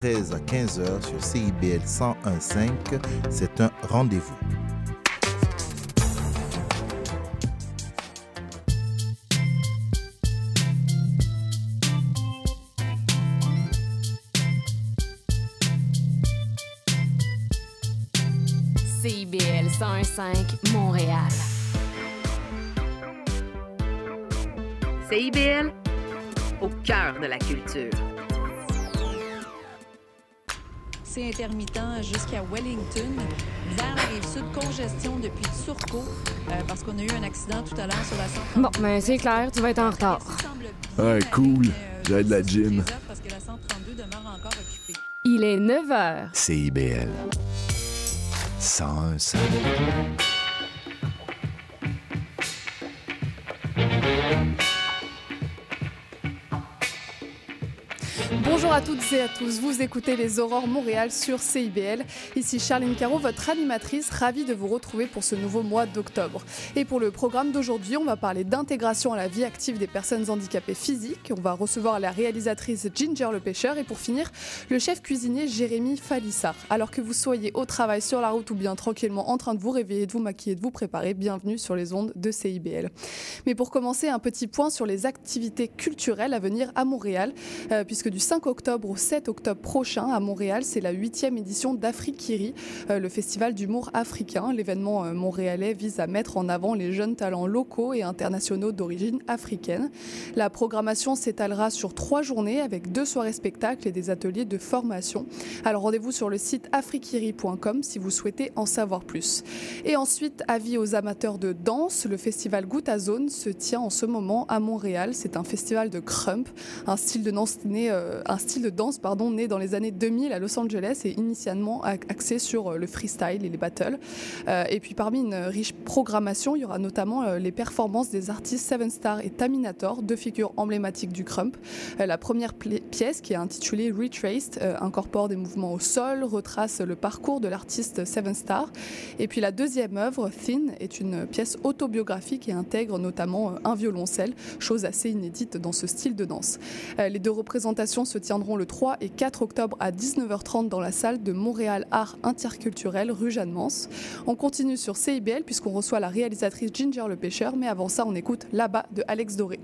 13 à 15h sur CIBL 101.5. C'est un rendez-vous. CIBL 101.5 Montréal. CIBL, au cœur de la culture. C'est intermittent jusqu'à Wellington. Vers la rive sud, congestion depuis Turcot, euh, parce qu'on a eu un accident tout à l'heure sur la 132. Bon, ben c'est clair, tu vas être en retard. Ouais, cool. J'ai de la gym. Parce que la 132 demeure encore occupée. Il est 9 h. CIBL. 101.5. Bonjour à toutes et à tous, vous écoutez les Aurores Montréal sur CIBL. Ici Charline Caro, votre animatrice, ravie de vous retrouver pour ce nouveau mois d'octobre. Et pour le programme d'aujourd'hui, on va parler d'intégration à la vie active des personnes handicapées physiques. On va recevoir la réalisatrice Ginger le pêcheur et pour finir, le chef cuisinier Jérémy Falissard. Alors que vous soyez au travail, sur la route ou bien tranquillement en train de vous réveiller, de vous maquiller, de vous préparer, bienvenue sur les ondes de CIBL. Mais pour commencer, un petit point sur les activités culturelles à venir à Montréal, euh, puisque du 5 octobre au 7 octobre prochain à Montréal, c'est la huitième édition d'Afrikiri, euh, le festival d'humour africain. L'événement euh, montréalais vise à mettre en avant les jeunes talents locaux et internationaux d'origine africaine. La programmation s'étalera sur trois journées avec deux soirées spectacles et des ateliers de formation. Alors rendez-vous sur le site afrikiri.com si vous souhaitez en savoir plus. Et ensuite, avis aux amateurs de danse, le festival Goutte Zone se tient en ce moment à Montréal. C'est un festival de crump, un style de danse né, euh, un style de danse pardon, né dans les années 2000 à Los Angeles et initialement axé sur euh, le freestyle et les battles. Euh, et puis parmi une riche programmation, il y aura notamment euh, les performances des artistes Seven Star et Taminator, deux figures emblématiques du crump. La première pièce, qui est intitulée Retraced, incorpore des mouvements au sol, retrace le parcours de l'artiste Seven Star. Et puis la deuxième œuvre, Thin, est une pièce autobiographique et intègre notamment un violoncelle, chose assez inédite dans ce style de danse. Les deux représentations se tiendront le 3 et 4 octobre à 19h30 dans la salle de Montréal Art Interculturel rue Jeanne-Mance. On continue sur CIBL puisqu'on reçoit la réalisatrice Ginger le pêcheur, mais avant ça on écoute Là-bas de Alex Doré.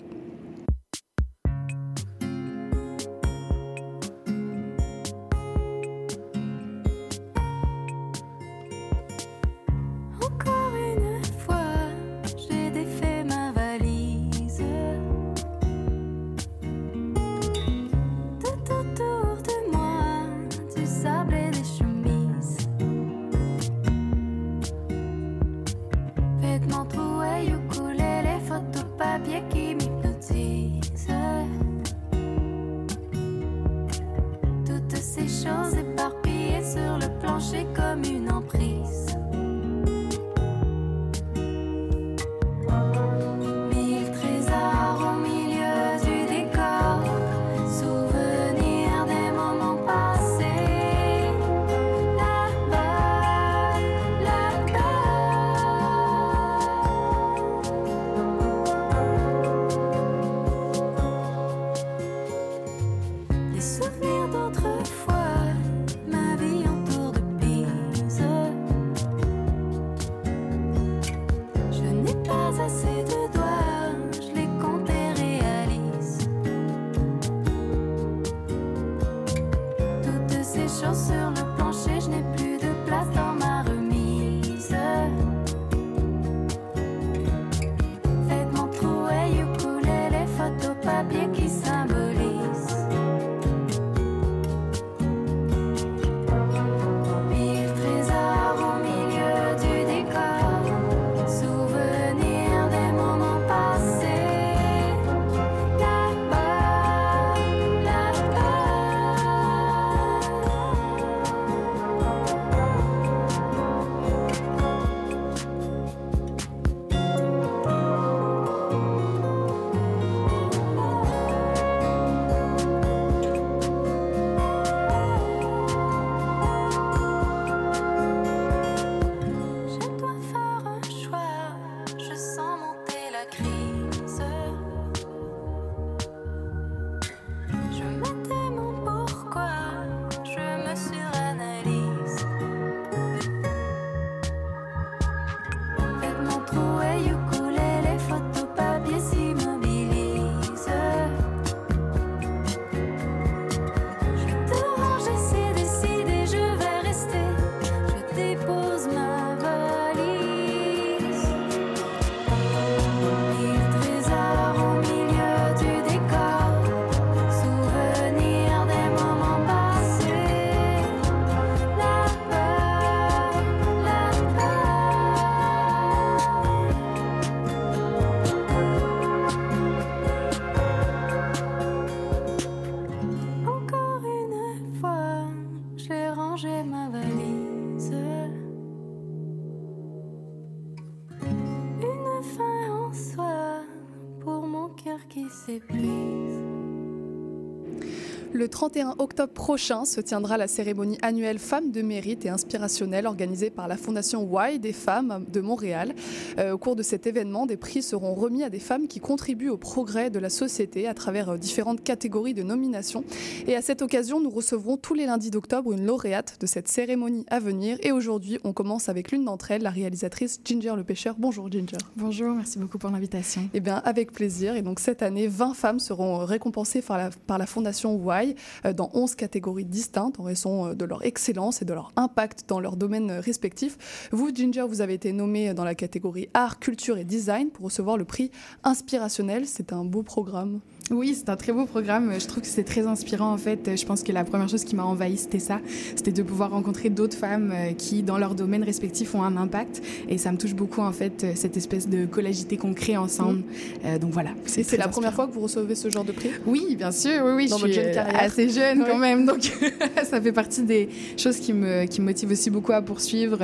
Le 31 octobre prochain se tiendra la cérémonie annuelle Femmes de mérite et inspirationnelle organisée par la Fondation Y des femmes de Montréal. Euh, au cours de cet événement, des prix seront remis à des femmes qui contribuent au progrès de la société à travers euh, différentes catégories de nominations. Et à cette occasion, nous recevrons tous les lundis d'octobre une lauréate de cette cérémonie à venir. Et aujourd'hui, on commence avec l'une d'entre elles, la réalisatrice Ginger Le Pêcheur. Bonjour Ginger. Bonjour, merci beaucoup pour l'invitation. Eh bien, avec plaisir. Et donc, cette année, 20 femmes seront euh, récompensées par la, par la Fondation Y euh, dans 11 catégories distinctes en raison euh, de leur excellence et de leur impact dans leurs domaines euh, respectifs. Vous, Ginger, vous avez été nommée dans la catégorie art, culture et design pour recevoir le prix inspirationnel. C'est un beau programme. Oui, c'est un très beau programme. Je trouve que c'est très inspirant en fait. Je pense que la première chose qui m'a envahi, c'était ça. C'était de pouvoir rencontrer d'autres femmes euh, qui, dans leur domaine respectif, ont un impact. Et ça me touche beaucoup en fait, euh, cette espèce de collagité qu'on crée ensemble. Euh, donc voilà. C'est la première fois que vous recevez ce genre de prix? Oui, bien sûr. Oui, oui. Dans je votre suis jeune euh, carrière. assez jeune Oui. quand même. Donc ça fait partie des choses qui me, qui me motivent aussi beaucoup à poursuivre.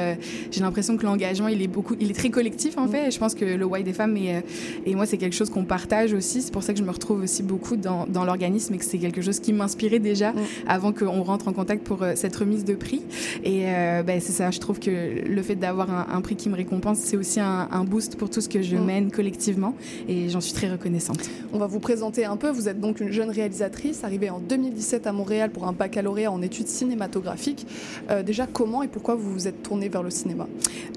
J'ai l'impression que l'engagement, il est beaucoup, il est très collectif en Mm. fait. Je pense que le Why des femmes et, et moi, c'est quelque chose qu'on partage aussi. C'est pour ça que je me retrouve aussi beaucoup dans, dans l'organisme et que c'est quelque chose qui m'inspirait déjà Mm. avant qu'on rentre en contact pour euh, cette remise de prix. Et euh, ben, c'est ça, je trouve que le fait d'avoir un, un prix qui me récompense, c'est aussi un, un boost pour tout ce que je Mm. mène collectivement. Et j'en suis très reconnaissante. On va vous présenter un peu. Vous êtes donc une jeune réalisatrice arrivée en 2017 à Montréal pour un baccalauréat en études cinématographiques. Euh, déjà, comment et pourquoi vous vous êtes tournée vers le cinéma?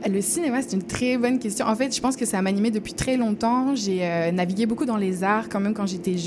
Le cinéma, c'est une très bonne question. En fait, je pense que ça m'animait depuis très longtemps. J'ai euh, navigué beaucoup dans les arts quand même quand j'étais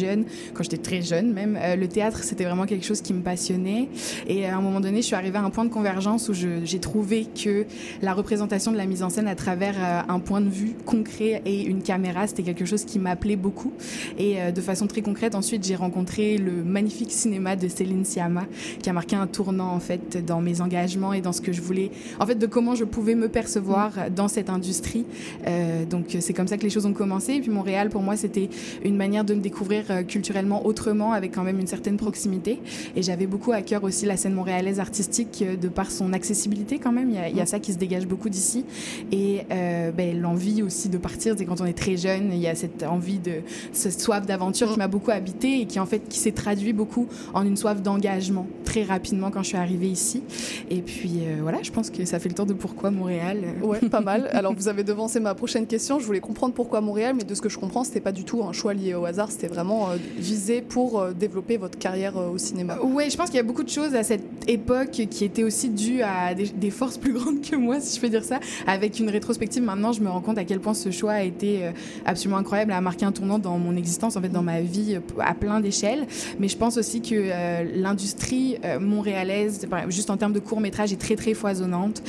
quand j'étais très jeune même. Euh, le théâtre, c'était vraiment quelque chose qui me passionnait. Et à un moment donné, je suis arrivée à un point de convergence où j'ai trouvé que la représentation de la mise en scène à travers euh, un point de vue concret et une caméra, c'était quelque chose qui m'appelait beaucoup. Et euh, de façon très concrète, ensuite, j'ai rencontré le magnifique cinéma de Céline Sciamma, qui a marqué un tournant en fait dans mes engagements et dans ce que je voulais, en fait, de comment je pouvais me percevoir dans cette industrie. Euh, donc c'est comme ça que les choses ont commencé. Et puis Montréal, pour moi, c'était une manière de me découvrir euh, culturellement autrement, avec quand même une certaine proximité. Et j'avais beaucoup à cœur aussi la scène montréalaise artistique, euh, de par son accessibilité quand même. Il y a, il y a ça qui se dégage beaucoup d'ici. Et euh, ben, l'envie aussi de partir, c'est quand on est très jeune, il y a cette envie de, cette soif d'aventure qui m'a beaucoup habité et qui en fait qui s'est traduit beaucoup en une soif d'engagement très rapidement quand je suis arrivée ici. Et puis euh, voilà, je pense que ça fait le tour de pourquoi Montréal. euh, Ouais, pas mal. Alors, vous avez devancé ma prochaine question. Je voulais comprendre pourquoi Montréal, mais de ce que je comprends, c'était pas du tout un choix lié au hasard. C'était vraiment euh, visé pour euh, développer votre carrière euh, au cinéma. Oui, je pense qu'il y a beaucoup de choses à cette époque qui étaient aussi dues à des, forces plus grandes que moi, si je peux dire ça. Avec une rétrospective, maintenant, je me rends compte à quel point ce choix a été absolument incroyable, a marqué un tournant dans mon existence, en fait, dans ma vie, à plein d'échelles. Mais je pense aussi que l'industrie montréalaise, juste en termes de court métrage, est très, très foisonnante.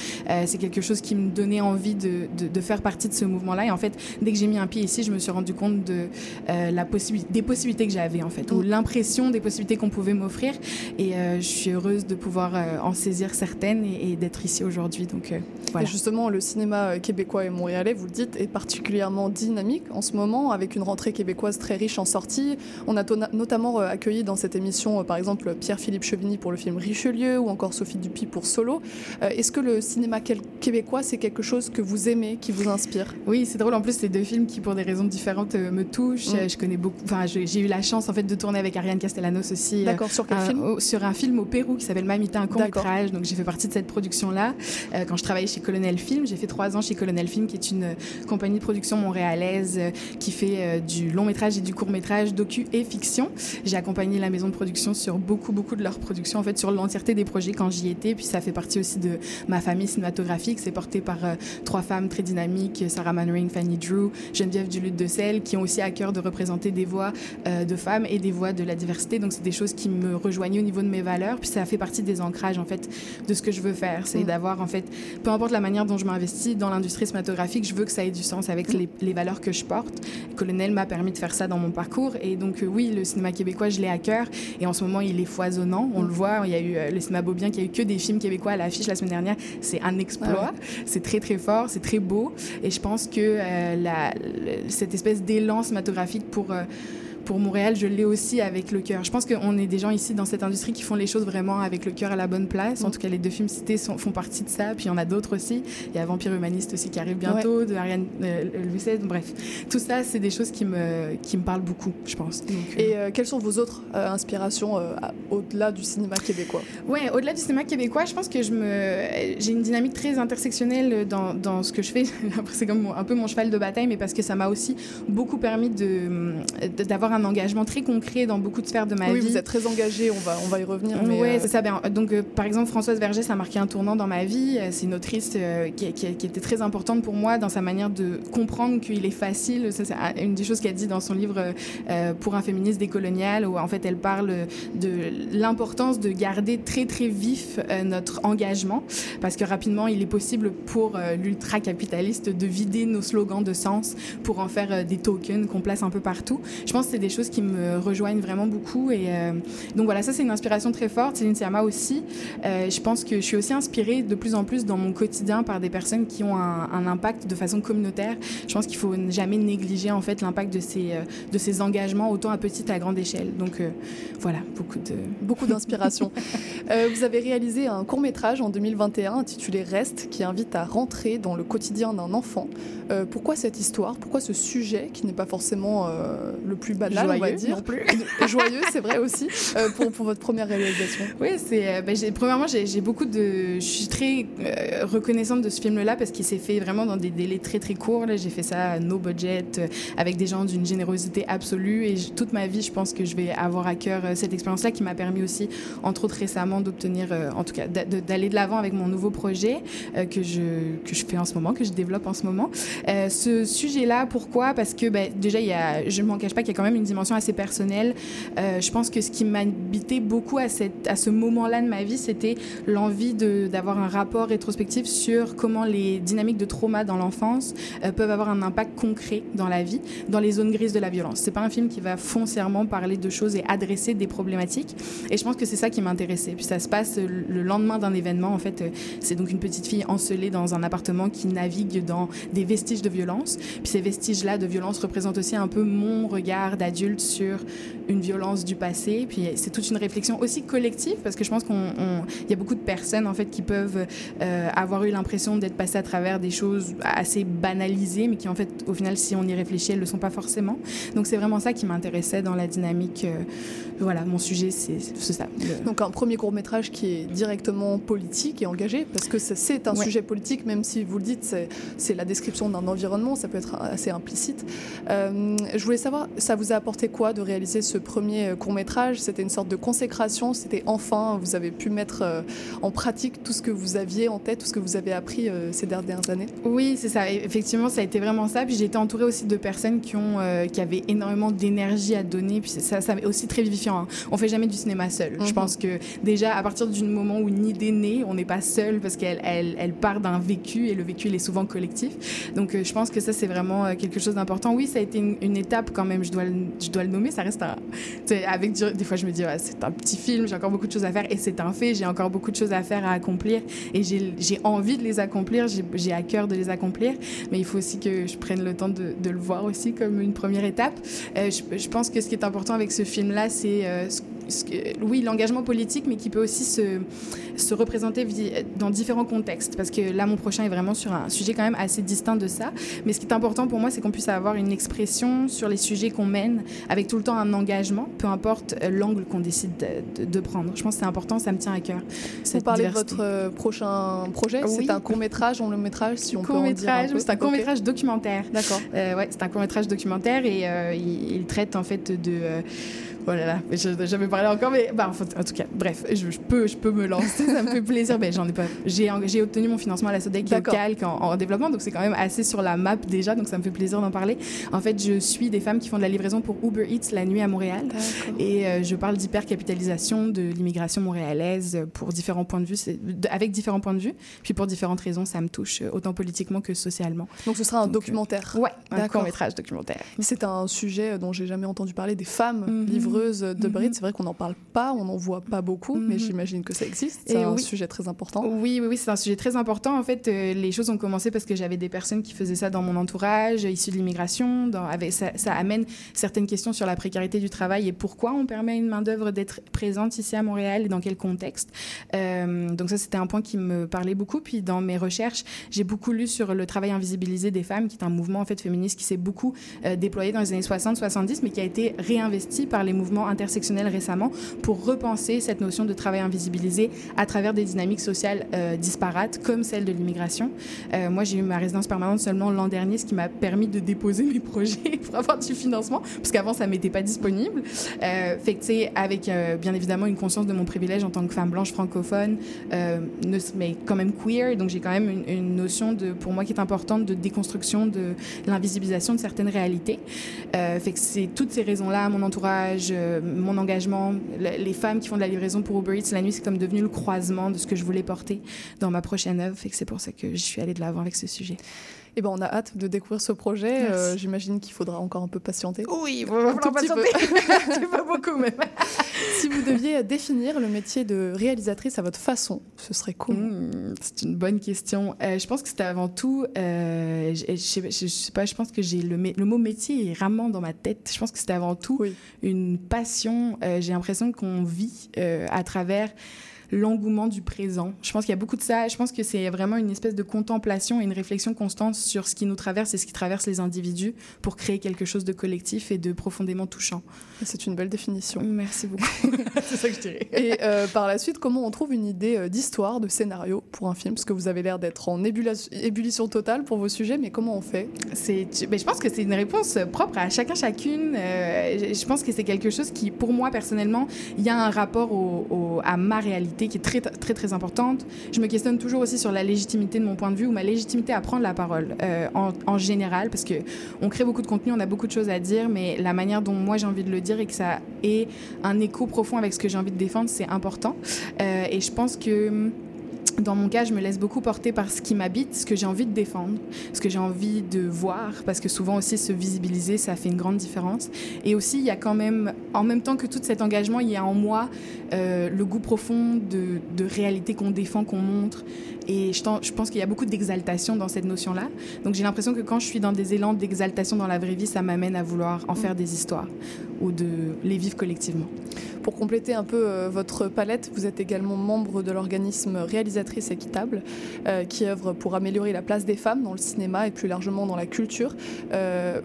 C'est quelque chose qui me donnait envie de, faire partie de ce mouvement-là. Et en fait, dès que j'ai mis un pied ici, je me suis rendu compte de, la possibilité, des possibilités que j'avais, en fait, ou l'impression des possibilités qu'on pouvait m'offrir. Et euh, je suis heureuse de pouvoir euh, en saisir certaines et, et d'être ici aujourd'hui. Donc euh, voilà. Et justement, le cinéma québécois et montréalais, vous le dites, est particulièrement dynamique en ce moment, avec une rentrée québécoise très riche en sorties. On a notamment accueilli dans cette émission, par exemple, Pierre-Philippe Chevigny pour le film Richelieu ou encore Sophie Dupuis pour Solo. Est-ce que le cinéma québécois, c'est quelque chose que vous aimez, qui vous inspire? Oui, c'est drôle. En plus, c'est deux films qui, pour des raisons différentes, me touchent. Mm. Je connais beaucoup. Enfin, je- j'ai eu la chance en fait de tourner avec Ariane Castellanos aussi. euh, D'accord, sur quel un- film? au- Sur un film au Pérou qui s'appelle Mamita, un court métrage. Donc j'ai fait partie de cette production-là. Euh, quand je travaillais chez Colonel Film, j'ai fait trois ans chez Colonel Film, qui est une euh, compagnie de production montréalaise euh, qui fait euh, du long métrage et du court métrage, docu et fiction. J'ai accompagné la maison de production sur beaucoup, beaucoup de leurs productions, en fait, sur l'entièreté des projets quand j'y étais. Puis ça fait partie aussi de ma famille cinématographique. C'est porté par euh, trois femmes très dynamiques, Sarah Mannering, Fanny Drew, Geneviève Duluth de Selle, qui ont aussi à cœur de représenter des voix euh, de femmes et des voix de la diversité. Donc c'est des choses qui me rejoignaient au niveau de mes valeurs. Puis ça fait partie des ancrages, en fait, de ce que je veux faire. C'est Mm. d'avoir, en fait, peu importe la manière dont je m'investis dans l'industrie cinématographique, je veux que ça ait du sens avec les, les valeurs que je porte. Colonel m'a permis de faire ça dans mon parcours. Et donc, euh, oui, le cinéma québécois, je l'ai à cœur. Et en ce moment, il est foisonnant. On le voit. Il y a eu euh, le cinéma Beaubien qui a eu que des films québécois à l'affiche la semaine dernière. C'est un exploit. C'est très, très fort. C'est très beau. Et je pense que la, cette espèce d'élan cinématographique pour. Pour Montréal, je l'ai aussi avec le cœur. Je pense qu'on est des gens ici dans cette industrie qui font les choses vraiment avec le cœur à la bonne place. En tout cas, les deux films cités sont, font partie de ça. Puis il y en a d'autres aussi. Il y a Vampire Humaniste aussi qui arrive bientôt, de Ariane euh, Louis XVI. Bref, tout ça, c'est des choses qui me, qui me parlent beaucoup, je pense. Donc, euh, Et euh, quelles sont vos autres euh, inspirations au-delà du cinéma québécois? Ouais, au-delà du cinéma québécois, je pense que je me, j'ai une dynamique très intersectionnelle dans, dans ce que je fais. C'est comme un peu mon cheval de bataille, mais parce que ça m'a aussi beaucoup permis de- d'avoir un engagement très concret dans beaucoup de sphères de ma Oui, vie. vous êtes très engagé, on va, on va y revenir. Ouais, euh, c'est ça. Ben, donc, euh, par exemple, Françoise Verger, ça a marqué un tournant dans ma vie. Euh, C'est une autrice euh, qui, qui- qui était très importante pour moi dans sa manière de comprendre qu'il est facile. Ça, c'est une des choses qu'elle dit dans son livre Pour un féministe décolonial, où en fait, elle parle de l'importance de garder très, très vif notre engagement, parce que rapidement, il est possible pour l'ultra-capitaliste de vider nos slogans de sens pour en faire des tokens qu'on place un peu partout. Je pense que c'est des choses qui me rejoignent vraiment beaucoup. Et euh, donc voilà, ça, c'est une inspiration très forte. Céline Sciamma aussi. Euh, je pense que je suis aussi inspirée de plus en plus dans mon quotidien par des personnes qui ont un, un impact de façon communautaire. Je pense qu'il faut jamais négliger en fait l'impact de ces, euh, de ces engagements, autant à petite à grande échelle. Donc voilà, beaucoup de... beaucoup d'inspiration. Vous avez réalisé un court métrage en 2021 intitulé Reste qui invite à rentrer dans le quotidien d'un enfant. Euh, pourquoi cette histoire? Pourquoi ce sujet qui n'est pas forcément euh, le plus banal, on va Joyeux dire non plus. Joyeux, c'est vrai aussi, euh, pour, pour votre première réalisation. Oui, c'est. euh, j'ai- premièrement, j'ai beaucoup de. Je suis très euh, reconnaissante de ce film-là parce qu'il s'est fait vraiment dans des délais très très courts. J'ai fait ça à no budget, avec des gens d'une générosité absolue. Et toute ma vie, je pense que je vais avoir à cœur cette expérience-là qui m'a permis aussi, entre autres récemment, d'obtenir, euh, en tout cas, d'aller de l'avant avec mon nouveau projet que je que je fais en ce moment, que je développe en ce moment. Ce sujet-là, pourquoi? Parce que ben, déjà, il y a, je ne m'en cache pas qu'il y a quand même une dimension assez personnelle. Euh, je pense que ce qui m'habitait beaucoup à, cette, à ce moment-là de ma vie, c'était l'envie d'avoir un rapport rétrospectif sur comment les dynamiques de trauma dans l'enfance euh, peuvent avoir un impact concret dans la vie, dans les zones grises de la violence. C'est pas un film qui va foncièrement parler de choses et adresser des problématiques. Et je pense que c'est ça qui m'intéressait. Puis ça se passe le lendemain d'un événement. En fait, euh, c'est donc une petite fille encelée dans un appartement qui navigue dans des vestiges de violence. Puis ces vestiges-là de violence représentent aussi un peu mon regard d'adulte sur une violence du passé. Puis c'est toute une réflexion aussi collective parce que je pense qu'on, on- il y a beaucoup de personnes en fait qui peuvent euh, avoir eu l'impression d'être passées à travers des choses assez banalisées, mais qui en fait, au final, si on y réfléchit, elles le sont pas forcément. Donc c'est vraiment ça qui m'intéressait dans la dynamique. euh, voilà, mon sujet, c'est, ça. Donc un premier court métrage qui est directement politique et engagé, parce que c'est- un Ouais. sujet politique, même si vous le dites, c'est- c'est la description d'un environnement, ça peut être assez implicite. Euh, je voulais savoir, ça vous a apporté quoi de réaliser ce premier court métrage C'était une sorte de consécration, c'était enfin, vous avez pu mettre euh, en pratique tout ce que vous aviez en tête, tout ce que vous avez appris euh, ces dernières années? Oui, c'est ça. Effectivement, ça a été vraiment ça. Puis j'ai été entourée aussi de personnes qui ont, euh, qui avaient énormément d'énergie à donner. Puis ça, ça aussi très vivifiant. hein. On fait jamais du cinéma seul. Je Mhm. pense que déjà à partir du moment où une idée naît, on n'est pas seul parce qu'elle, elle, elle part d'un vécu et le vécu il est souvent collectif. Donc euh, je pense que ça c'est vraiment euh, quelque chose d'important. Oui, ça a été une, une étape quand même. Je dois, le, je dois le nommer. Ça reste un. Avec des fois je me dis c'est un petit film. J'ai encore beaucoup de choses à faire et c'est un fait. J'ai encore beaucoup de choses à faire à accomplir et j'ai envie de les accomplir. J'ai à cœur de les accomplir mais il faut aussi que je prenne le temps de, de le voir aussi comme une première étape. Euh, je, pense que ce qui est important avec ce film-là, c'est euh, ce- oui, l'engagement politique, mais qui peut aussi se, se représenter dans différents contextes. Parce que là, mon prochain est vraiment sur un sujet quand même assez distinct de ça. Mais ce qui est important pour moi, c'est qu'on puisse avoir une expression sur les sujets qu'on mène, avec tout le temps un engagement, peu importe euh, l'angle qu'on décide de, prendre. Je pense que c'est important, ça me tient à cœur. Vous parlez diversité. de votre euh, prochain projet Oui. C'est un court métrage, un long métrage, si on peut court métrage, c'est un Ok. court métrage documentaire. D'accord. Euh, ouais, c'est un court métrage documentaire et euh, il, il traite en fait de. euh, oh là là, je n'ai jamais parlé encore, mais bah, en, tout cas, bref, je, je peux, je peux me lancer, ça me fait plaisir. Ben, j'en ai pas. J'ai, j'ai obtenu mon financement à la SODEC. Calque en, en développement, donc c'est quand même assez sur la map déjà, donc ça me fait plaisir d'en parler. En fait, je suis des femmes qui font de la livraison pour Uber Eats la nuit à Montréal. Et euh, je parle d'hypercapitalisation de l'immigration montréalaise pour différents points de vue, c'est- de- avec différents points de vue. Puis pour différentes raisons, ça me touche euh, autant politiquement que socialement. Donc ce sera un Donc, euh, documentaire. Ouais, un court métrage documentaire. C'est un sujet dont j'ai jamais entendu parler, des femmes Mhm. livreuses de Mhm. Brit. C'est vrai qu'on n'en parle pas, on n'en voit pas beaucoup, mais Mhm. j'imagine que ça existe. C'est un oui. sujet très important. Oui, oui, oui, c'est un sujet très important. En fait, euh, les choses ont commencé parce que j'avais des personnes qui faisaient ça dans mon entourage, issues de l'immigration. ça amène certaines questions sur la précarité du travail et pourquoi on permet à une main-d'œuvre d'être présente ici à Montréal et dans quel contexte. Euh, donc, ça, c'était un point qui me parlait beaucoup. Puis, dans mes recherches, j'ai beaucoup lu sur le travail invisibilisé des femmes, qui est un mouvement en fait, féministe qui s'est beaucoup euh, déployé dans les années 60-70, mais qui a été réinvesti par les mouvements intersectionnels récemment pour repenser cette notion de travail invisibilisé à travers des dynamiques sociales euh, disparates, comme celle de l'immigration. Euh, moi, j'ai eu ma résidence permanente seulement l'an dernier, ce qui m'a permis de déposer mes projets pour avoir du financement, parce qu'avant, ça m'était pas disponible. Euh, fait que, avec bien évidemment une conscience de mon privilège en tant que femme blanche francophone, ne- mais quand même queer, donc j'ai quand même une, une notion de, pour moi, qui est importante de déconstruction de l'invisibilisation de certaines réalités. Fait que c'est toutes ces raisons-là, mon entourage, euh, mon engagement, le- les femmes qui font de la livraison pour Uber Eats la nuit, c'est comme devenu le croisement de ce que je voulais porter dans ma prochaine œuvre. Que c'est pour ça que je suis allée de l'avant avec ce sujet. Et ben, on a hâte de découvrir ce projet. Euh, j'imagine qu'il faudra encore un peu patienter. Oui, tout petit peu. c'est pas beaucoup même. si vous deviez définir le métier de réalisatrice à votre façon, ce serait cool. Hmm, c'est une bonne question. Euh, je pense que c'était avant tout, euh, je, je sais, pas- je- je sais pas, je pense que j'ai le, mot métier est rarement dans ma tête. Je pense que c'était avant tout Oui. une passion. J'ai l'impression qu'on vit à travers l'engouement du présent. Je pense qu'il y a beaucoup de ça. Je pense que c'est vraiment une espèce de contemplation et une réflexion constante sur ce qui nous traverse et ce qui traverse les individus pour créer quelque chose de collectif et de profondément touchant. C'est une belle définition. Merci beaucoup. c'est ça que je dirais. Et euh, par la suite, comment on trouve une idée euh, d'histoire, de scénario pour un film? Parce que vous avez l'air d'être en ébullition, totale pour vos sujets, mais comment on fait? C'est, ben, je pense que c'est une réponse propre à chacun chacune. Euh, je je pense que c'est quelque chose qui, pour moi personnellement, il y a un rapport au- au- à ma réalité qui est très très très importante. Je me questionne toujours aussi sur la légitimité de mon point de vue ou ma légitimité à prendre la parole euh, en, général, parce que on crée beaucoup de contenu, on a beaucoup de choses à dire, mais la manière dont moi j'ai envie de le dire et que ça ait un écho profond avec ce que j'ai envie de défendre, c'est important. Euh, et je pense que dans mon cas, je me laisse beaucoup porter par ce qui m'habite, ce que j'ai envie de défendre, ce que j'ai envie de voir, parce que souvent aussi se visibiliser, ça fait une grande différence. Et aussi, il y a quand même, en même temps que tout cet engagement, il y a en moi euh, le goût profond de, de réalité qu'on défend, qu'on montre. Et je, pense qu'il y a beaucoup d'exaltation dans cette notion-là. Donc j'ai l'impression que quand je suis dans des élans d'exaltation dans la vraie vie, ça m'amène à vouloir en faire des histoires ou de les vivre collectivement. Pour compléter un peu euh, votre palette, vous êtes également membre de l'organisme Réalisatrice Équitable, euh, qui œuvre pour améliorer la place des femmes dans le cinéma et plus largement dans la culture. Euh,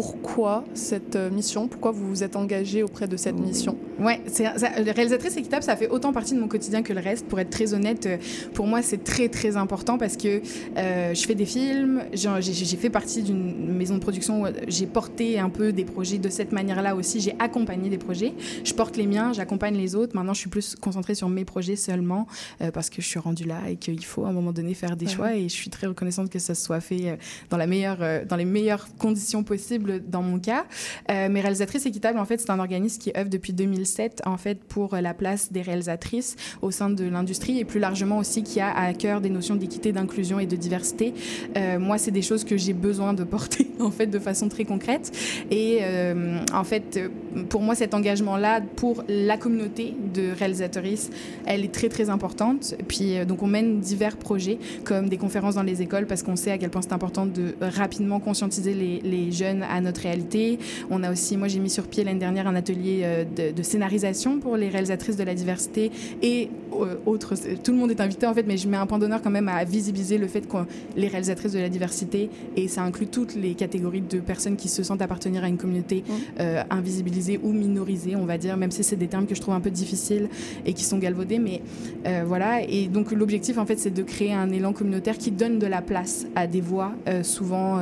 pourquoi cette euh, mission Pourquoi vous vous êtes engagé auprès de cette mission? Ouais, c'est ça- réalisatrice équitable, ça fait autant partie de mon quotidien que le reste. Pour être très honnête, euh, pour moi, c'est très très important parce que euh, je fais des films, j'ai j'ai- j'ai fait partie d'une maison de production, où j'ai porté un peu des projets de cette manière-là aussi. J'ai accompagné des projets. Je porte les miens, j'accompagne les autres. Maintenant, je suis plus concentrée sur mes projets seulement euh, parce que je suis rendue là et qu'il faut à un moment donné faire des Ouais. choix. Et je suis très reconnaissante que ça soit fait euh, dans la meilleure, euh, dans les meilleures conditions possibles dans mon cas. Euh, mais Réalisatrices Équitables, en fait, c'est un organisme qui œuvre depuis 2007 en fait pour euh, la place des réalisatrices au sein de l'industrie et plus largement aussi qui a à cœur des notions d'équité, d'inclusion et de diversité. Euh, moi, c'est des choses que j'ai besoin de porter en fait de façon très concrète. Et euh, en fait, pour moi, cet engagement-là pour la communauté de réalisatrices, elle est très très importante. Puis donc on mène divers projets comme des conférences dans les écoles parce qu'on sait à quel point c'est important de rapidement conscientiser les jeunes à notre réalité. On a aussi, moi j'ai mis sur pied l'année dernière un atelier euh, de, de scénarisation pour les réalisatrices de la diversité et euh, autres. Tout le monde est invité en fait, mais je mets un point d'honneur quand même à visibiliser le fait que les réalisatrices de la diversité et ça inclut toutes les catégories de personnes qui se sentent appartenir à une communauté Mmh. euh, invisibilisée ou minorisée, on va dire, même si c'est des termes que je trouve un peu difficiles et qui sont galvaudés, mais euh, voilà. Et donc l'objectif en fait, c'est de créer un élan communautaire qui donne de la place à des voix euh, souvent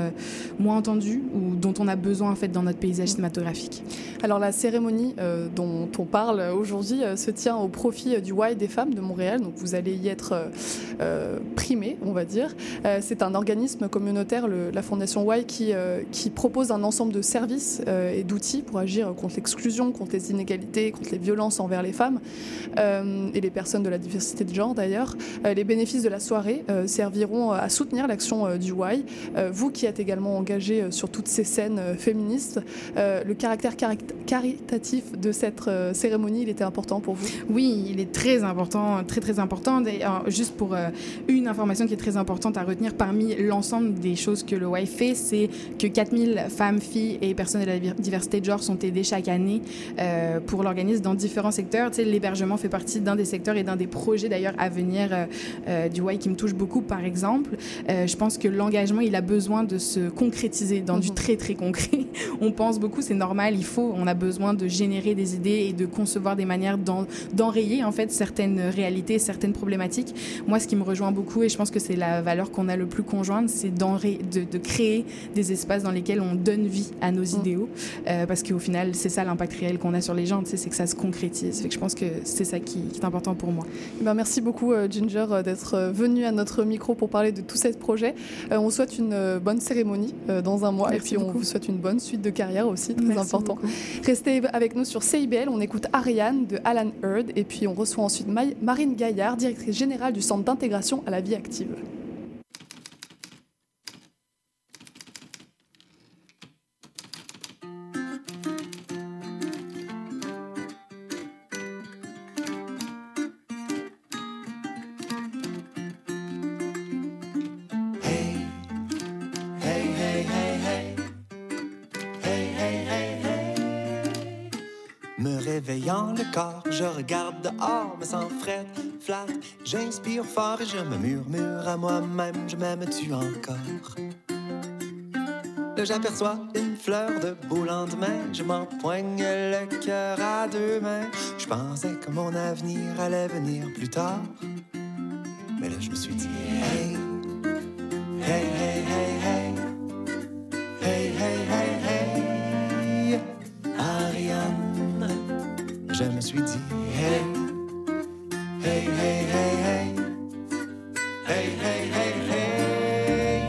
moins entendues ou dont on a besoin en fait dans notre paysage cinématographique. Alors la cérémonie euh, dont on parle aujourd'hui euh, se tient au profit euh, du Y des femmes de Montréal, donc vous allez y être primé, on va dire. C'est un organisme communautaire, la Fondation Y, qui, qui propose un ensemble de services et d'outils pour agir contre l'exclusion, contre les inégalités, contre les violences envers les femmes et les personnes de la diversité de genre d'ailleurs. Les bénéfices de la soirée serviront à soutenir l'action du Y. Vous qui êtes également engagé sur toutes ces scènes scène euh, féministe. Euh, le caractère caritatif de cette cérémonie, il était important pour vous? Oui, il est très important, très très important. D'ailleurs, juste pour une information qui est très importante à retenir parmi l'ensemble des choses que le WAI fait, c'est que 4000 femmes, filles et personnes de la diversité de genre sont aidées chaque année pour l'organisme dans différents secteurs. Tu sais, l'hébergement fait partie d'un des secteurs et d'un des projets d'ailleurs à venir du WAI qui me touche beaucoup, par exemple. je pense que l'engagement, il a besoin de se concrétiser dans du mhm. très très concret. on pense beaucoup, c'est normal, il faut, on a besoin de générer des idées et de concevoir des manières d'enrayer en fait certaines réalités, certaines problématiques. Moi, ce qui me rejoint beaucoup et je pense que c'est la valeur qu'on a le plus conjointe, c'est de, de, créer des espaces dans lesquels on donne vie à nos mhm. idéaux, euh, parce qu'au final, c'est ça l'impact réel qu'on a sur les gens, c'est que ça se concrétise. Fait que je pense que c'est ça qui, est important pour moi. Eh ben, merci beaucoup euh, Ginger euh, d'être venue à notre micro pour parler de tout ce projet. on souhaite une bonne cérémonie dans un mois et puis on vous souhaite une bonne suite de carrière aussi, très important. Restez avec nous sur CIBL, on écoute Ariane de Alan Heard et puis on reçoit ensuite Marine Gaillard, directrice générale du Centre d'intégration à la vie active. Le corps. Je regarde dehors, me sens frais, flat. J'inspire fort et je me murmure à moi-même, je m'aime-tu encore? Là, j'aperçois une fleur de beau lendemain. Je m'empoigne le cœur à deux mains. Je pensais que mon avenir allait venir plus tard. Mais là, je me suis dit, hey, hey, hey, hey, hey. Hey, hey, hey, hey. Ariane je me suis dit hey, hey, hey, hey, hey, hey, hey, hey, hey.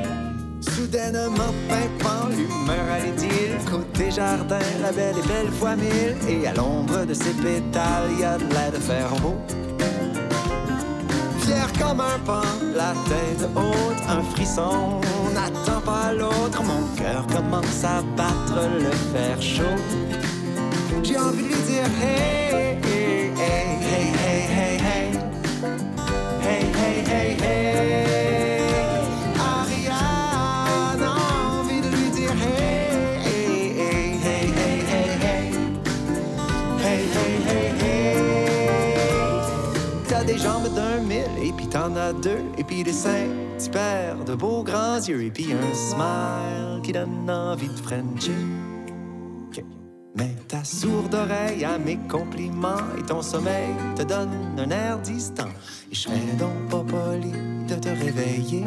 Soudainement, pimpant, l'humeur allait dire côté jardin, la belle et belle fois mille, et à l'ombre de ses pétales, y a de l'air de faire beau. Comme un pan, la tête haute, un frisson n'attend pas l'autre. Mon cœur commence à battre le fer chaud. J'ai envie de lui dire hey, hey, hey, hey, hey, hey, hey, hey, hey, hey, Ariane, envie de lui dire hey, hey, hey, hey, hey, hey, hey, hey, hey, hey. T'as des jambes d'un mille et puis t'en as deux et puis des seins, tu perds de beaux grands yeux et puis un smile qui donne envie de frencher. Sourde oreille à mes compliments et ton sommeil te donne un air distant. Et je serais donc pas poli de te réveiller.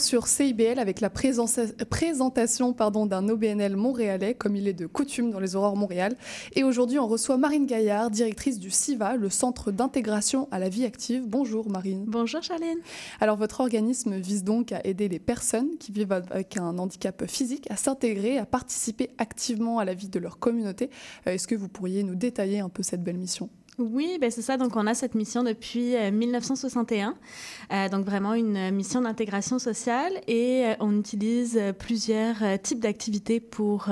Retour sur CIBL avec la présentation d'un OBNL montréalais, comme il est de coutume dans les Aurores Montréal. Et aujourd'hui, on reçoit Marine Gaillard, directrice du CIVA, le Centre d'intégration à la vie active. Bonjour Marine. Bonjour Charlène. Alors votre organisme vise donc à aider les personnes qui vivent avec un handicap physique à s'intégrer, à participer activement à la vie de leur communauté. Euh, est-ce que vous pourriez nous détailler un peu cette belle mission? Oui, ben c'est ça. Donc, on a cette mission depuis 1961. Euh, euh, donc, vraiment une mission d'intégration sociale et euh, on utilise plusieurs types d'activités pour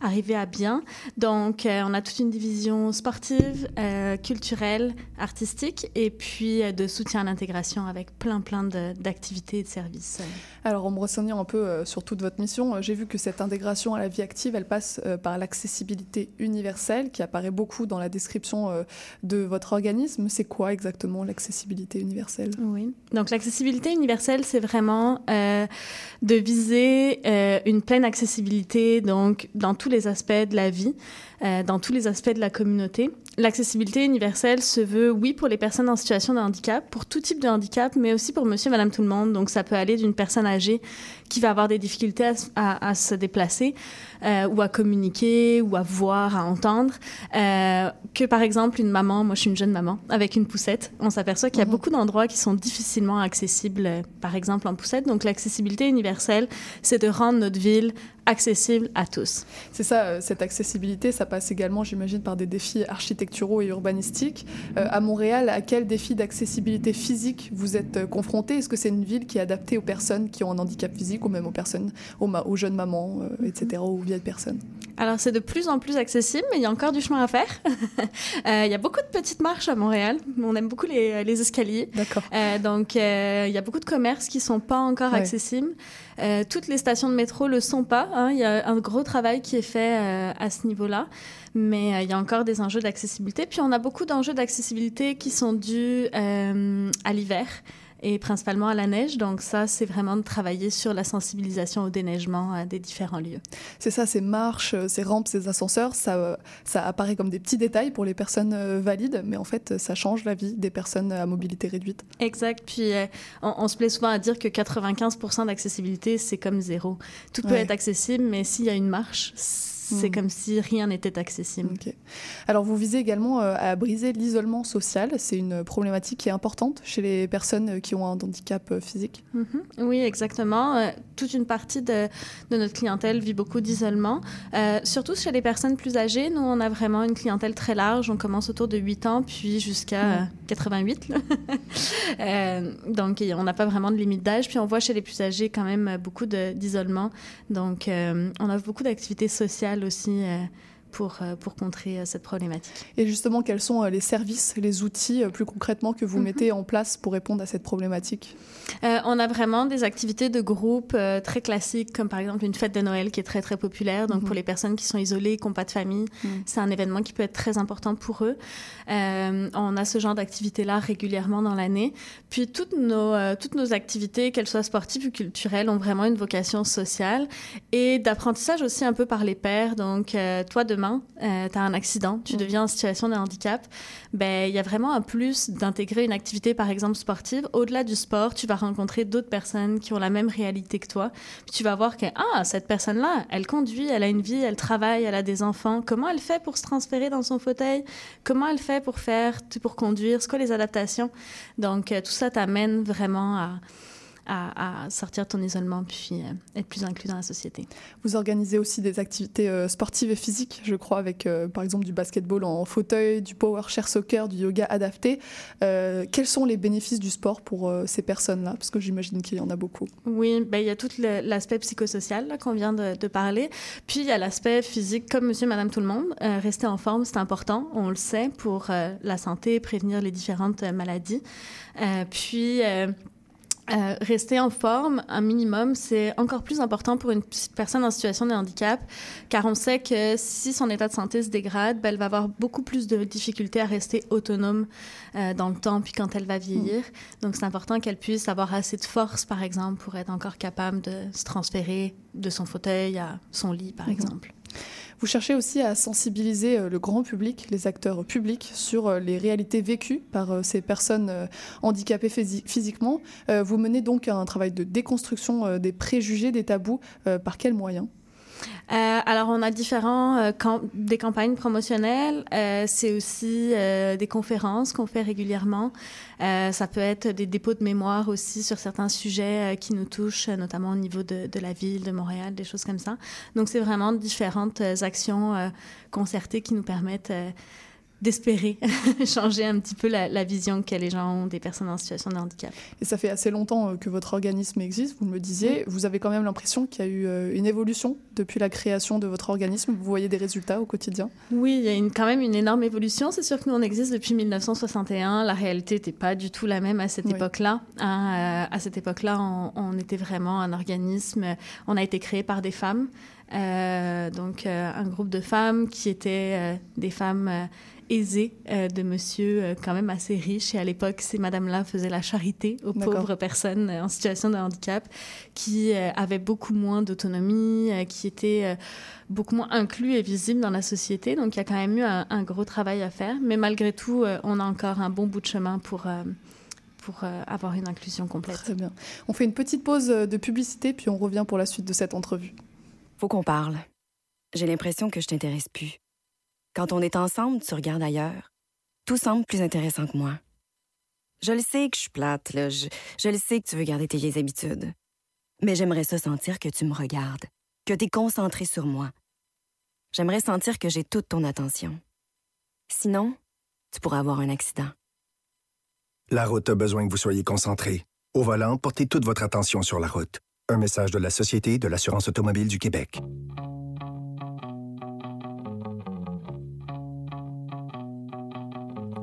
arriver à bien. Donc, euh, on a toute une division sportive, euh, culturelle, artistique, et puis euh, de soutien à l'intégration avec plein, plein d'activités et de services. Alors, en me renseignant un peu sur toute votre mission, j'ai vu que cette intégration à la vie active, elle passe par l'accessibilité universelle, qui apparaît beaucoup dans la description de votre organisme. C'est quoi exactement l'accessibilité universelle? Oui. Donc, l'accessibilité universelle, c'est vraiment de viser une pleine accessibilité, donc dans tous les aspects de la vie, euh, dans tous les aspects de la communauté. L'accessibilité universelle se veut, oui, pour les personnes en situation de handicap, pour tout type de handicap, mais aussi pour monsieur, madame, tout le monde. Donc, ça peut aller d'une personne âgée qui va avoir des difficultés à, s- à- à se déplacer euh, ou à communiquer ou à voir, à entendre, euh, que par exemple une maman, moi je suis une jeune maman, avec une poussette, on s'aperçoit qu'il y a Mhm. beaucoup d'endroits qui sont difficilement accessibles, euh, par exemple en poussette. Donc, l'accessibilité universelle, c'est de rendre notre ville accessible à tous. C'est ça, cette accessibilité, ça passe également, j'imagine, par des défis architecturaux et urbanistiques. Euh, à Montréal, à quel défi d'accessibilité physique vous êtes confronté Est-ce que c'est une ville qui est adaptée aux personnes qui ont un handicap physique? Ou même aux personnes, aux, ma- aux jeunes mamans, euh, etc., aux vieilles personnes Alors, c'est de plus en plus accessible, mais il y a encore du chemin à faire. Euh, Il y a beaucoup de petites marches à Montréal. On aime beaucoup les, les escaliers. D'accord. Euh, donc, euh, il y a beaucoup de commerces qui sont pas encore Ouais. accessibles. Euh, toutes les stations de métro le sont pas. hein. Il y a un gros travail qui est fait euh, à ce niveau-là. Mais euh, il y a encore des enjeux d'accessibilité. Puis, on a beaucoup d'enjeux d'accessibilité qui sont dus euh, à l'hiver et principalement à la neige. Donc, ça, c'est vraiment de travailler sur la sensibilisation au déneigement euh, des différents lieux. C'est ça, ces marches, euh, ces rampes, ces ascenseurs, ça, euh, ça apparaît comme des petits détails pour les personnes valides, mais en fait, ça change la vie des personnes à mobilité réduite. Exact. Puis on, on se plaît souvent à dire que 95% d'accessibilité, c'est comme zéro. Tout peut Ouais. être accessible, mais s'il y a une marche, c'est Mm. comme si rien n'était accessible. Alors, vous visez également euh, à briser l'isolement social. C'est une problématique qui est importante chez les personnes qui ont un handicap euh, physique. Mhm. Oui, exactement. Euh, toute une partie de, de notre clientèle vit beaucoup d'isolement. Surtout chez les personnes plus âgées, nous, on a vraiment une clientèle très large. On commence autour de 8 ans, puis jusqu'à Mm. euh, 88. là. Euh, donc, on n'a pas vraiment de limite d'âge. Puis, on voit chez les plus âgés quand même beaucoup d'isolement. Donc, on a beaucoup d'activités sociales aussi euh, pour, euh, pour contrer euh, cette problématique. Et justement, quels sont les services, les outils plus concrètement que vous Mhm. mettez en place pour répondre à cette problématique? Euh, on a vraiment des activités de groupe euh, très classiques, comme par exemple une fête de Noël qui est très, très populaire. Donc, Mhm. pour les personnes qui sont isolées, qui n'ont pas de famille, Mhm. c'est un événement qui peut être très important pour eux. Euh, on a ce genre d'activités-là régulièrement dans l'année. Puis, toutes nos, toutes nos activités, qu'elles soient sportives ou culturelles, ont vraiment une vocation sociale et d'apprentissage aussi un peu par les pairs. Donc, toi, demain, tu as un accident, tu Mhm. deviens en situation de handicap. Ben, il y a vraiment un plus d'intégrer une activité, par exemple, sportive. Au-delà du sport, tu vas rencontrer d'autres personnes qui ont la même réalité que toi. Puis tu vas voir que, ah, cette personne-là, elle conduit, elle a une vie, elle travaille, elle a des enfants. Comment elle fait pour se transférer dans son fauteuil? Comment elle fait pour faire, pour conduire? C'est quoi les adaptations? Donc, euh, tout ça t'amène vraiment à, à, à sortir de ton isolement puis euh, être plus inclus dans la société. Vous organisez aussi des activités euh, sportives et physiques, je crois, avec euh, par exemple du basketball en fauteuil, du power chair soccer, du yoga adapté. Euh, quels sont les bénéfices du sport pour euh, ces personnes-là? Parce que j'imagine qu'il y en a beaucoup. Oui, ben, il y a tout l'aspect psychosocial qu'on vient de, de parler. Puis il y a l'aspect physique, comme monsieur, madame, tout le monde. Euh, rester en forme, c'est important, on le sait, pour euh, la santé, prévenir les différentes euh, maladies. Euh, puis. Euh, rester en forme, un minimum, c'est encore plus important pour une personne en situation de handicap, car on sait que si son état de santé se dégrade, ben, elle va avoir beaucoup plus de difficultés à rester autonome euh, dans le temps, puis quand elle va vieillir. Donc, c'est important qu'elle puisse avoir assez de force, par exemple, pour être encore capable de se transférer de son fauteuil à son lit, par Mhm. exemple. Vous cherchez aussi à sensibiliser euh, le grand public, les acteurs publics, sur euh, les réalités vécues par euh, ces personnes handicapées physi- physiquement. Vous menez donc un travail de déconstruction des préjugés, des tabous. Par quels moyens? Euh, alors, on a différents euh, des campagnes promotionnelles. Euh, c'est aussi des conférences qu'on fait régulièrement. Ça peut être des dépôts de mémoire aussi sur certains sujets qui nous touchent, notamment au niveau de, la ville, de Montréal, des choses comme ça. Donc, c'est vraiment différentes actions concertées qui nous permettent d'espérer changer un petit peu la, la, vision que les gens ont des personnes en situation de handicap. Et ça fait assez longtemps euh, que votre organisme existe, vous me le disiez. Vous avez quand même l'impression qu'il y a eu euh, une évolution depuis la création de votre organisme. Vous voyez des résultats au quotidien? Oui, il y a une, quand même une énorme évolution. C'est sûr que nous, on existe depuis 1961. La réalité n'était pas du tout la même à cette oui. époque-là. Hein, à cette époque-là, on, on, était vraiment un organisme. On a été créé par des femmes. Euh, donc, euh, un groupe de femmes qui étaient euh, des femmes aisées de monsieur quand même assez riche. Et à l'époque, ces madames-là faisaient la charité aux pauvres personnes en situation de handicap qui avaient beaucoup moins d'autonomie, qui étaient beaucoup moins inclus et visibles dans la société. Donc, il y a quand même eu un, un gros travail à faire. Mais malgré tout, on a encore un bon bout de chemin pour pour euh, avoir une inclusion complète. Très bien. On fait une petite pause de publicité, puis on revient pour la suite de cette entrevue. Faut qu'on parle. J'ai l'impression que je t'intéresse plus. Quand on est ensemble, tu regardes ailleurs. Tout semble plus intéressant que moi. Je le sais que je suis plate, là. Je, le sais que tu veux garder tes vieilles habitudes. Mais j'aimerais ça sentir que tu me regardes, que tu es concentré sur moi. J'aimerais sentir que j'ai toute ton attention. Sinon, tu pourras avoir un accident. La route a besoin que vous soyez concentré. Au volant, portez toute votre attention sur la route. Un message de la Société de l'assurance automobile du Québec.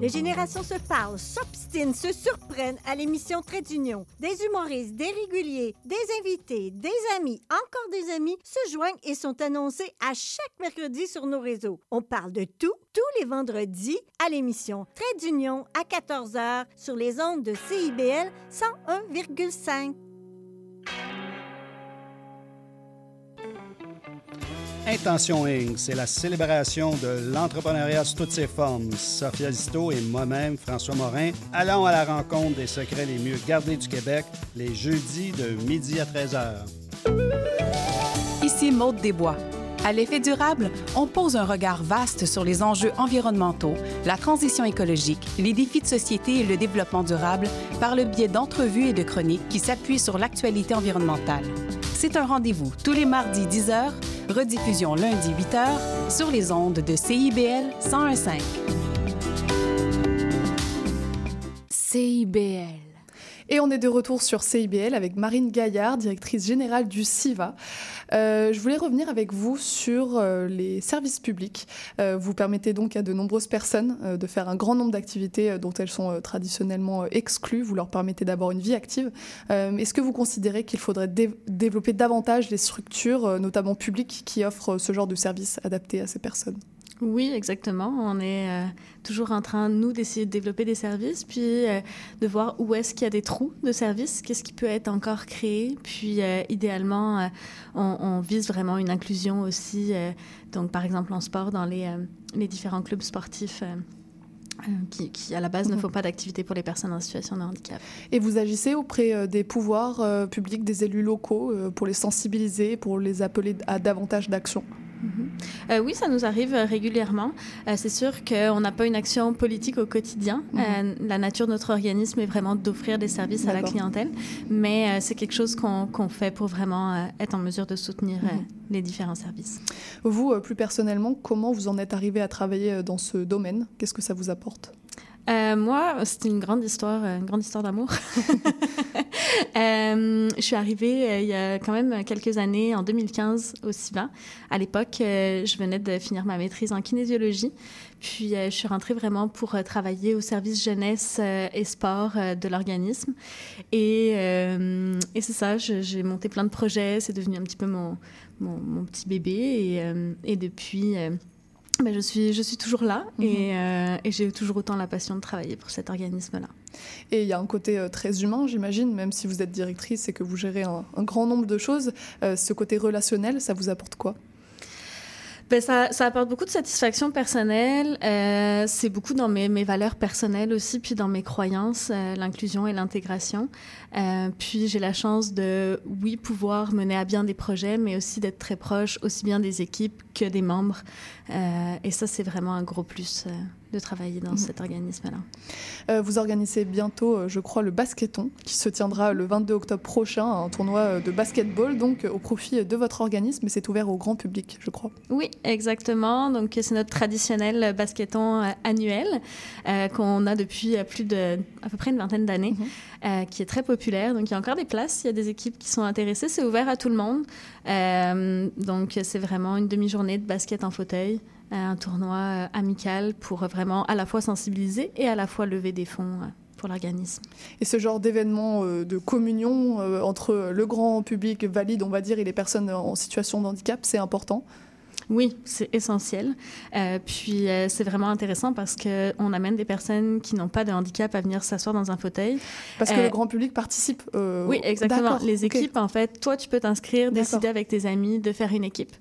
Les générations se parlent, s'obstinent, se surprennent à l'émission Trait d'Union. Des humoristes, des réguliers, des invités, des amis, encore des amis se joignent et sont annoncés à chaque mercredi sur nos réseaux. On parle de tout, tous les vendredis à l'émission Trait d'Union à 14h sur les ondes de CIBL 101,5. Intention Inc., c'est la célébration de l'entrepreneuriat sous toutes ses formes. Sophia Zito et moi-même, François Morin, allons à la rencontre des secrets les mieux gardés du Québec les jeudis de midi à 13h. Ici Maude Desbois. À l'effet durable, on pose un regard vaste sur les enjeux environnementaux, la transition écologique, les défis de société et le développement durable par le biais d'entrevues et de chroniques qui s'appuient sur l'actualité environnementale. C'est un rendez-vous tous les mardis 10h rediffusion lundi 8h sur les ondes de CIBL 101.5. CIBL. Et on est de retour sur CIBL avec Marine Gaillard, directrice générale du CIVA. Euh, je voulais revenir avec vous sur euh, les services publics. Euh, vous permettez donc à de nombreuses personnes de faire un grand nombre d'activités dont elles sont traditionnellement exclues. Vous leur permettez d'avoir une vie active. Est-ce que vous considérez qu'il faudrait dé développer davantage les structures, notamment publiques, qui offrent ce genre de services adaptés à ces personnes? Oui, exactement. On est euh, toujours en train, nous, d'essayer de développer des services, puis euh, de voir où est-ce qu'il y a des trous de services, qu'est-ce qui peut être encore créé. Puis, euh, idéalement, on, vise vraiment une inclusion aussi. donc, par exemple, en sport, dans les, différents clubs sportifs. Qui, à la base, ne font pas d'activité pour les personnes en situation de handicap. Et vous agissez auprès des pouvoirs publics, des élus locaux, pour les sensibiliser, pour les appeler à davantage d'actions -hmm. euh, oui, ça nous arrive régulièrement. Euh, c'est sûr qu'on n'a pas une action politique au quotidien. -hmm. la nature de notre organisme est vraiment d'offrir des services à la clientèle, mais euh, c'est quelque chose qu'on qu fait pour vraiment euh, être en mesure de soutenir -hmm. les différents services. Vous, plus personnellement, comment vous en êtes arrivé à travailler dans ce domaine? Qu'est-ce que ça vous apporte? Euh, moi, c'est une grande histoire, une grande histoire d'amour. euh, je suis arrivée euh, il y a quand même quelques années, en 2015, au CIVA. À l'époque, euh, je venais de finir ma maîtrise en kinésiologie. Puis, euh, je suis rentrée vraiment pour travailler au service jeunesse et sport de l'organisme. Et, et c'est ça, j'ai monté plein de projets. C'est devenu un petit peu mon, mon, mon petit bébé. Et, et depuis... Ben, je, suis, je suis toujours là et, euh, et j'ai toujours autant la passion de travailler pour cet organisme-là. Et il y a un côté euh, très humain, j'imagine, même si vous êtes directrice et que vous gérez un, un grand nombre de choses. Euh, ce côté relationnel, ça vous apporte quoi? Ben, ça, apporte beaucoup de satisfaction personnelle. Euh, c'est beaucoup dans mes, valeurs personnelles aussi, puis dans mes croyances, euh, l'inclusion et l'intégration. Euh, puis j'ai la chance de, oui, pouvoir mener à bien des projets, mais aussi d'être très proche aussi bien des équipes que des membres. Et ça, c'est vraiment un gros plus de travailler dans cet organisme-là. Euh, vous organisez bientôt, euh, je crois, le basketon qui se tiendra le 22 octobre prochain, un tournoi euh, de basketball, donc au profit de votre organisme, et c'est ouvert au grand public, je crois. Oui, exactement. Donc, c'est notre traditionnel basketon annuel euh, qu'on a depuis plus de à peu près une vingtaine d'années, euh, qui est très populaire. Donc, il y a encore des places. Il y a des équipes qui sont intéressées. C'est ouvert à tout le monde. Donc, c'est vraiment une demi-journée de basket en fauteuil, un tournoi euh, amical pour vraiment à la fois sensibiliser et à la fois lever des fonds euh, pour l'organisme. Et ce genre d'événement euh, de communion euh, entre le grand public valide, on va dire, et les personnes en situation de handicap, c'est important? Oui, c'est essentiel. Euh, puis euh, c'est vraiment intéressant parce qu'on amène des personnes qui n'ont pas de handicap à venir s'asseoir dans un fauteuil. Parce que Euh, le grand public participe. euh, Oui, exactement. Les équipes, en fait, toi, tu peux t'inscrire, décider avec tes amis de faire une équipe.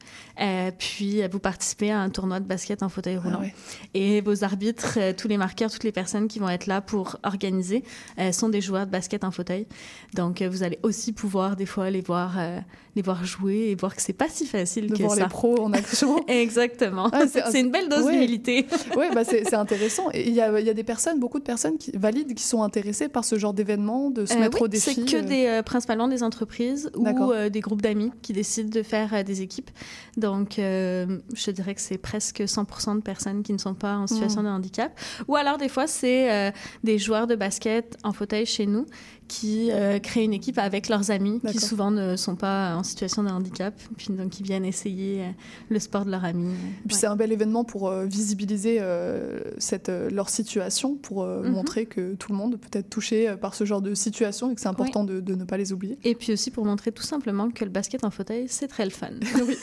Euh, puis, euh, vous participez à un tournoi de basket en fauteuil roulant. Ah ouais. Et vos arbitres, euh, tous les marqueurs, toutes les personnes qui vont être là pour organiser euh, sont des joueurs de basket en fauteuil. Donc, euh, vous allez aussi pouvoir, des fois, les voir, euh, les voir jouer et voir que c'est pas si facile De que voir ça. les pros en action. Exactement. Ah, c'est- une belle dose Ouais. d'humilité. Oui, bah c'est intéressant. Il y a, y a des personnes, beaucoup de personnes qui, valides qui sont intéressées par ce genre d'événement, de se Euh, mettre oui, au défi. C'est que euh. des, euh, principalement des entreprises ou euh, des groupes d'amis qui décident de faire des équipes. Donc, je dirais que c'est presque 100% de personnes qui ne sont pas en situation Mm. de handicap. Ou alors, des fois, c'est des joueurs de basket en fauteuil chez nous qui euh, créent une équipe avec leurs amis qui souvent ne sont pas en situation de handicap, puis donc qui viennent essayer euh, le sport de leur ami. Et Puis c'est un bel événement pour euh, visibiliser euh, cette, euh, leur situation, pour euh, Mhm. montrer que tout le monde peut être touché euh, par ce genre de situation et que c'est important de, de ne pas les oublier. Et puis aussi pour montrer tout simplement que le basket en fauteuil, c'est très le fun. oui,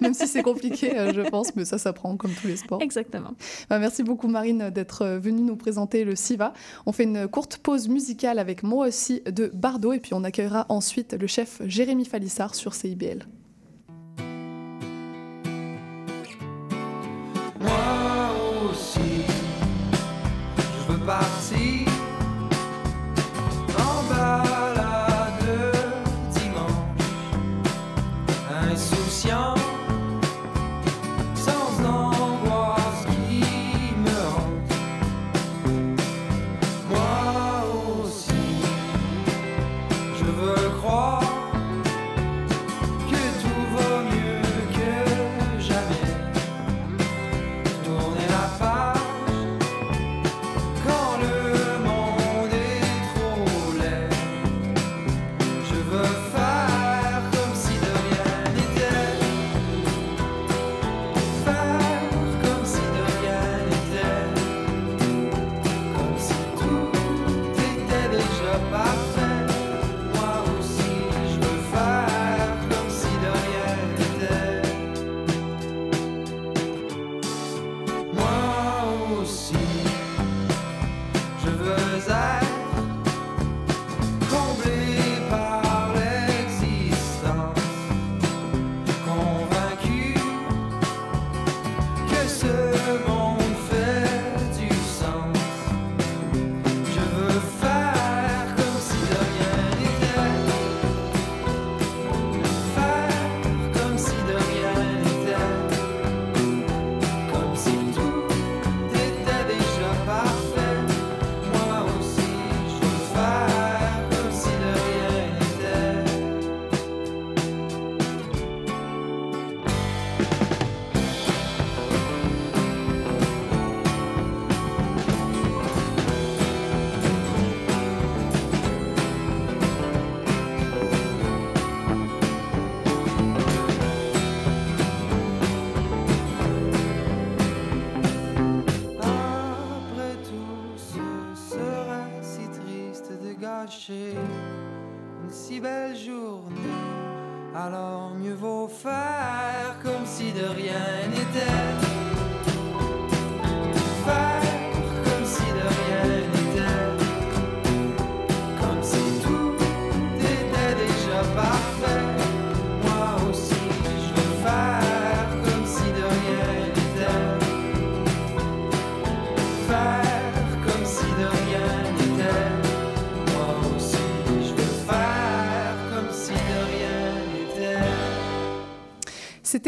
même si c'est compliqué, euh, je pense, mais ça s'apprend comme tous les sports. Exactement. Bah, merci beaucoup Marine d'être euh, venue nous présenter le SIVA. On fait une courte pause musicale avec Moi aussi de Bardot et puis on accueillera ensuite le chef Jérémy Falissard sur CIBL. Moi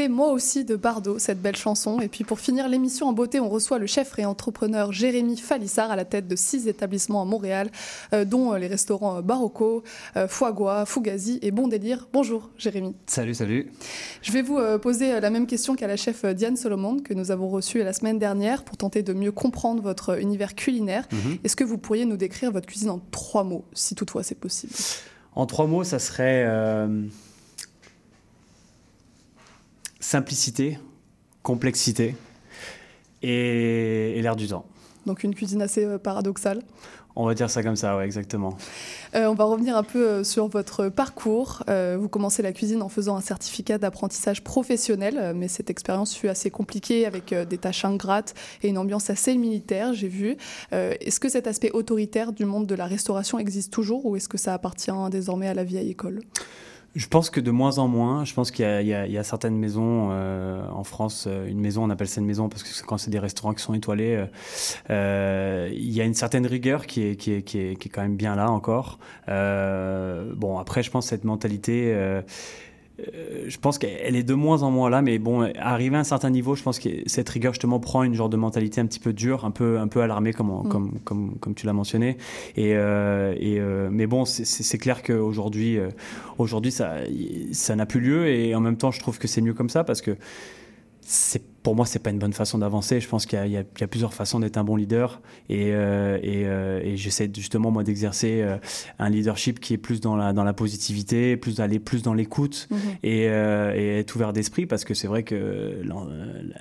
Moi aussi de Bardot, cette belle chanson. Et puis pour finir l'émission en beauté, on reçoit le chef et entrepreneur Jérémy Falissard à la tête de six établissements à Montréal, euh, dont euh, les restaurants Barocco, euh, Foie Fugazi et Bon Délire. Bonjour Jérémy. Salut, salut. Je vais vous euh, poser euh, la même question qu'à la chef euh, Diane Solomon, que nous avons reçue la semaine dernière, pour tenter de mieux comprendre votre univers culinaire. Mhm. Est-ce que vous pourriez nous décrire votre cuisine en trois mots, si toutefois c'est possible? En trois mots, ça serait euh, simplicité, complexité et, et l'air du temps. Donc une cuisine assez euh, paradoxale. On va dire ça comme ça, ouais, exactement. Euh, on va revenir un peu euh, sur votre parcours. Euh, vous commencez la cuisine en faisant un certificat d'apprentissage professionnel, mais cette expérience fut assez compliquée avec des tâches ingrates et une ambiance assez militaire, j'ai vu. Euh, est-ce que cet aspect autoritaire du monde de la restauration existe toujours ou est-ce que ça appartient désormais à la vieille école? Je pense que de moins en moins, je pense qu'il y, y y a certaines maisons euh, en France, euh, une maison, on appelle ça une maison parce que quand c'est des restaurants qui sont étoilés, euh, euh, il y a une certaine rigueur qui est, qui est, qui est, qui est quand même bien là encore. Euh, bon, après, je pense que cette mentalité... euh, je pense qu'elle est de moins en moins là, mais bon, arrivé à un certain niveau, je pense que cette rigueur justement prend une genre de mentalité un petit peu dure, un peu, un peu alarmée, comme, on- Mm. comme, comme, comme tu l'as mentionné. Et, euh, et, euh, mais bon, c'est- clair qu'aujourd'hui, aujourd'hui, ça, ça n'a plus lieu, et en même temps, je trouve que c'est mieux comme ça parce que c'est pour moi, c'est pas une bonne façon d'avancer. Je pense qu'il y, a- y y plusieurs façons d'être un bon leader, et, euh, et, euh, et j'essaie justement moi d'exercer euh, un leadership qui est plus dans la dans la positivité, plus d'aller plus dans l'écoute Mhm. et, et être ouvert d'esprit parce que c'est vrai que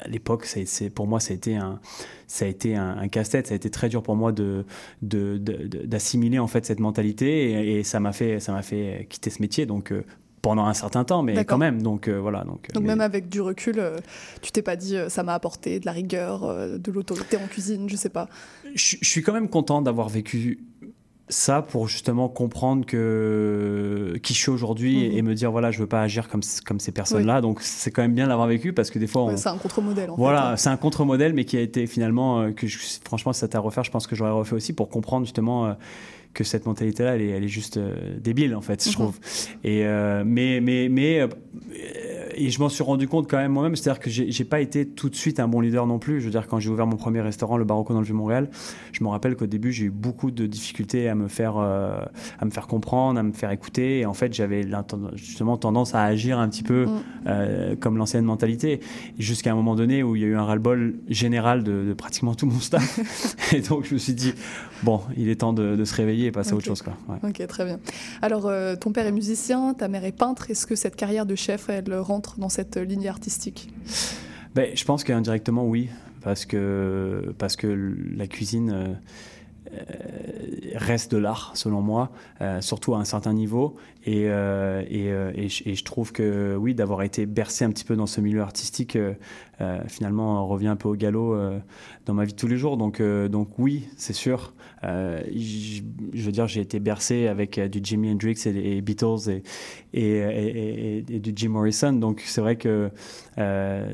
à l'époque, c'est pour moi, ça a été un ça a été un, un casse-tête. Ça a été très dur pour moi de d'assimiler en fait cette mentalité, et, ça m'a fait ça m'a fait quitter ce métier. Donc pendant un certain temps, mais quand même. Donc euh, voilà. Donc, Donc mais- même avec du recul, euh, tu t'es pas dit euh, ça m'a apporté de la rigueur, euh, de l'autorité en cuisine, je sais pas. je, je suis quand même content d'avoir vécu ça pour justement comprendre que qui je suis aujourd'hui et, Mhm. et me dire voilà je veux pas agir comme comme ces personnes là donc c'est quand même bien de l'avoir vécu parce que des fois on, Ouais, c'est un contre-modèle voilà fait. c'est un contre-modèle mais qui a été finalement euh, que je- franchement si c'était à refaire je pense que j'aurais refait aussi pour comprendre justement euh, que cette mentalité là elle est, elle est juste euh, débile en fait je Mhm. trouve et euh, mais mais mais euh, et je m'en suis rendu compte quand même moi-même, c'est-à-dire que j'ai pas été tout de suite un bon leader non plus. Je veux dire, quand j'ai ouvert mon premier restaurant, le Barocco dans le Vieux-Montréal, je me rappelle qu'au début j'ai eu beaucoup de difficultés à me faire euh, à me faire comprendre, à me faire écouter. Et en fait, j'avais justement tendance à agir un petit peu Mm. euh, comme l'ancienne mentalité, jusqu'à un moment donné où il y a eu un ras-le-bol général de, de pratiquement tout mon staff. et donc je me suis dit bon, il est temps de, de se réveiller et passer à autre chose, quoi. Ouais. Ok, très bien. Alors, euh, ton père est musicien, ta mère est peintre. Est-ce que cette carrière de chef, elle rentre dans cette ligne artistique? Ben, je pense qu'indirectement, oui, parce que, parce que la cuisine euh, euh, reste de l'art, selon moi, euh, surtout à un certain niveau. Et, euh, et, euh, et je, et je trouve que, oui, d'avoir été bercé un petit peu dans ce milieu artistique, euh, euh, finalement, revient un peu au galop euh, dans ma vie de tous les jours. Donc, euh, donc oui, c'est sûr. Euh, je veux dire, j'ai été bercé avec euh, du Jimi Hendrix et, et Beatles et, du Jim Morrison. Donc c'est vrai que euh,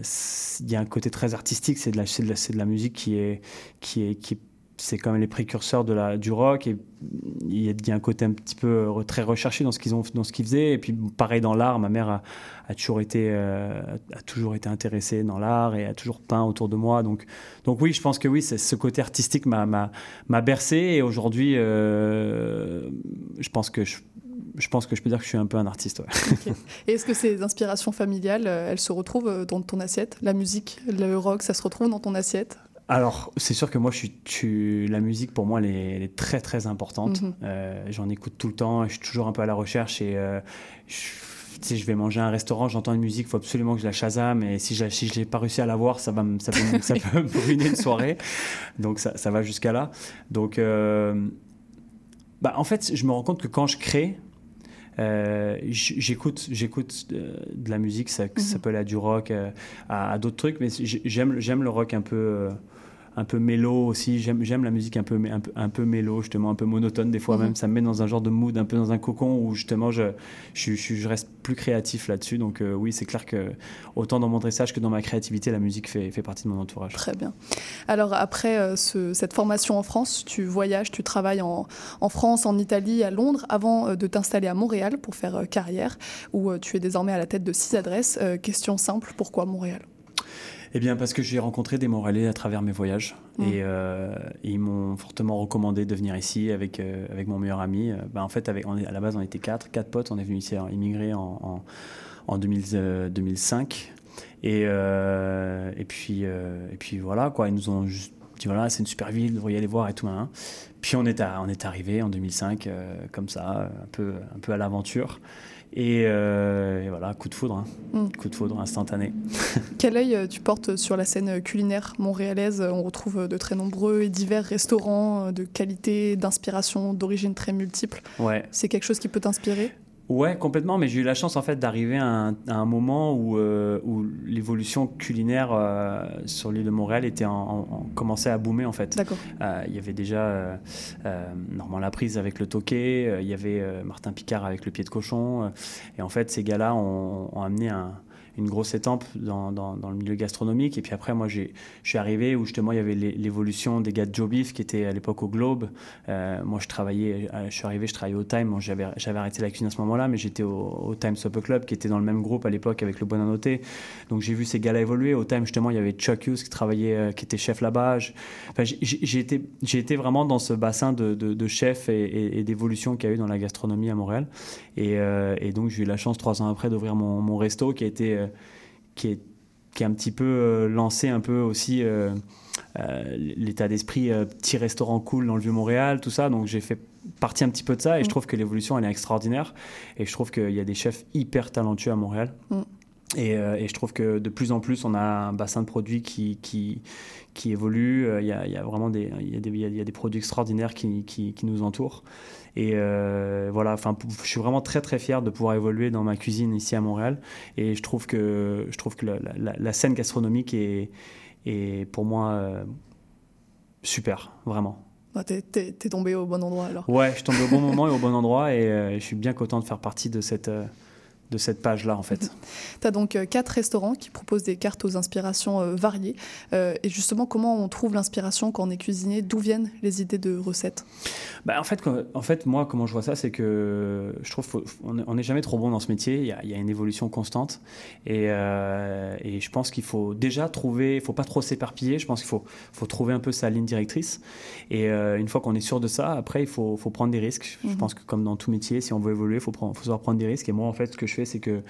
il y a un côté très artistique. C'est de la, musique qui est, qui est- c'est quand même les précurseurs du rock et il y, a, un côté un petit peu euh, très recherché dans ce qu'ils ont dans ce qu'ils faisaient. Et puis pareil dans l'art ma mère a, toujours été euh, a toujours été intéressée dans l'art et a toujours peint autour de moi. Donc donc oui je pense que oui ce côté artistique m'a m'a bercé. Et aujourd'hui euh, je pense que je je pense que je peux dire que je suis un peu un artiste. est-ce que ces inspirations familiales, elles se retrouvent dans ton assiette? La musique, le rock, ça se retrouve dans ton assiette? Alors, c'est sûr que moi, je suis, la musique, pour moi, elle est, elle est très, très importante. Mhm. Euh, J'en écoute tout le temps. Je suis toujours un peu à la recherche et euh, je, vais manger à un restaurant, j'entends une musique, il faut absolument que je la chasame. Et si je, si je n'ai pas réussi à la voir, ça, va me, ça, peut, me- ça peut me ruiner une soirée. Donc, ça, ça va jusqu'à là. Donc, euh, bah, en fait, je me rends compte que quand je crée, euh, j'écoute j'écoute de la musique ça, ça peut aller à du rock à, à d'autres trucs mais j'aime j'aime le rock un peu un peu mélo aussi. J'aime, la musique un peu, un peu, un peu mélo, justement, un peu monotone des fois Mhm. même. Ça me met dans un genre de mood, un peu dans un cocon où justement je, je, je- je reste plus créatif là-dessus. Donc euh, oui, c'est clair que autant dans mon dressage que dans ma créativité, la musique fait, fait partie de mon entourage. Très bien. Alors après euh, ce- cette formation en France, tu voyages, tu travailles en, en France, en Italie, à Londres, avant euh, de t'installer à Montréal pour faire carrière, où tu es désormais à la tête de six adresses. Question simple, pourquoi Montréal? Eh bien, parce que j'ai rencontré des Montréalais à travers mes voyages Mm. et, euh, et ils m'ont fortement recommandé de venir ici avec, euh, avec mon meilleur ami. Euh, ben, en fait, avec, on est, à la base, on était quatre, quatre potes. On est venu ici immigrer en, en, en 2000, euh, 2005. Et, et, puis, et puis voilà, quoi. Ils nous ont juste dit voilà, c'est une super ville, vous devriez aller voir et tout. hein. Puis on est, à- on est arrivé en 2005, euh, comme ça, un peu, un peu à l'aventure. Et, euh, et voilà, coup de foudre, hein. Mm. coup de foudre instantané. Quel œil euh, tu portes sur la scène culinaire montréalaise? On retrouve euh, de très nombreux et divers restaurants de qualité, d'inspiration, d'origine très multiples. Ouais. C'est quelque chose qui peut t'inspirer? Ouais, complètement, mais j'ai eu la chance en fait d'arriver à, un- à un moment où, euh, où l'évolution culinaire euh, sur l'île de Montréal était en, en- en- commençait à boomer en fait. D'accord. Euh, il y avait déjà Normand Laprise avec le toqué, euh, il y avait Martin Picard avec le pied de cochon, et en fait ces gars-là ont, ont amené un- une grosse étampe dans, dans- le milieu gastronomique. Et puis après, moi, je suis arrivé où justement il y avait l'é- l'évolution des gars de Joe Beef qui étaient à l'époque au Globe. Euh, moi, je travaillais, euh, je suis arrivé, je travaillais au Time. Bon, j'avais, arrêté la cuisine à ce moment-là, mais j'étais au, au Time Supper Club qui était dans le même groupe à l'époque avec le Bonanoté. Donc j'ai vu ces gars-là évoluer. Au Time, justement, il y avait Chuck Hughes qui travaillait, euh, qui était chef là-bas. J'ai, été, été vraiment dans ce bassin de, de, chefs et, d'évolution qu'il y a eu dans la gastronomie à Montréal. Et, donc j'ai eu la chance trois ans après d'ouvrir mon, resto qui a été qui est qui a un petit peu euh, lancé un peu aussi euh, euh, l'état d'esprit euh, petit restaurant cool dans le vieux Montréal, tout ça. Donc j'ai fait partie un petit peu de ça et je trouve que l'évolution elle est extraordinaire et je trouve qu'il y a des chefs hyper talentueux à Montréal. Mm. Et, euh, et je trouve que de plus en plus, on a un bassin de produits qui, qui, qui évolue. Euh, Il y, a, il y a vraiment des, il y a des, y a- il y a des produits extraordinaires qui, qui, qui nous entourent. Et euh, voilà, enfin, je suis vraiment très très fier de pouvoir évoluer dans ma cuisine ici à Montréal. Et je trouve que, je trouve que la, la- la scène gastronomique est, est pour moi euh, super, vraiment. Bah, T'es tombé au bon endroit alors. Ouais, je tombe au bon moment et au bon endroit. Et euh, je suis bien content de faire partie de cette, euh, de cette page-là, en fait. Tu as donc euh, quatre restaurants qui proposent des cartes aux inspirations euh, variées. Euh, et justement, comment on trouve l'inspiration quand on est cuisinier? D'où viennent les idées de recettes? Bah, en, fait, quand- en fait, moi, comment je vois ça, c'est que je trouve qu'on n'est jamais trop bon dans ce métier. Il y a, il y a une évolution constante. Et, et je pense qu'il faut déjà trouver, il faut pas trop s'éparpiller. Je pense qu'il faut, faut trouver un peu sa ligne directrice. Et une fois qu'on est sûr de ça, après, il faut, faut prendre des risques. Je Mhm. pense que comme dans tout métier, si on veut évoluer, il faut savoir prendre des risques. Et moi, en fait, ce que je fais, c'est que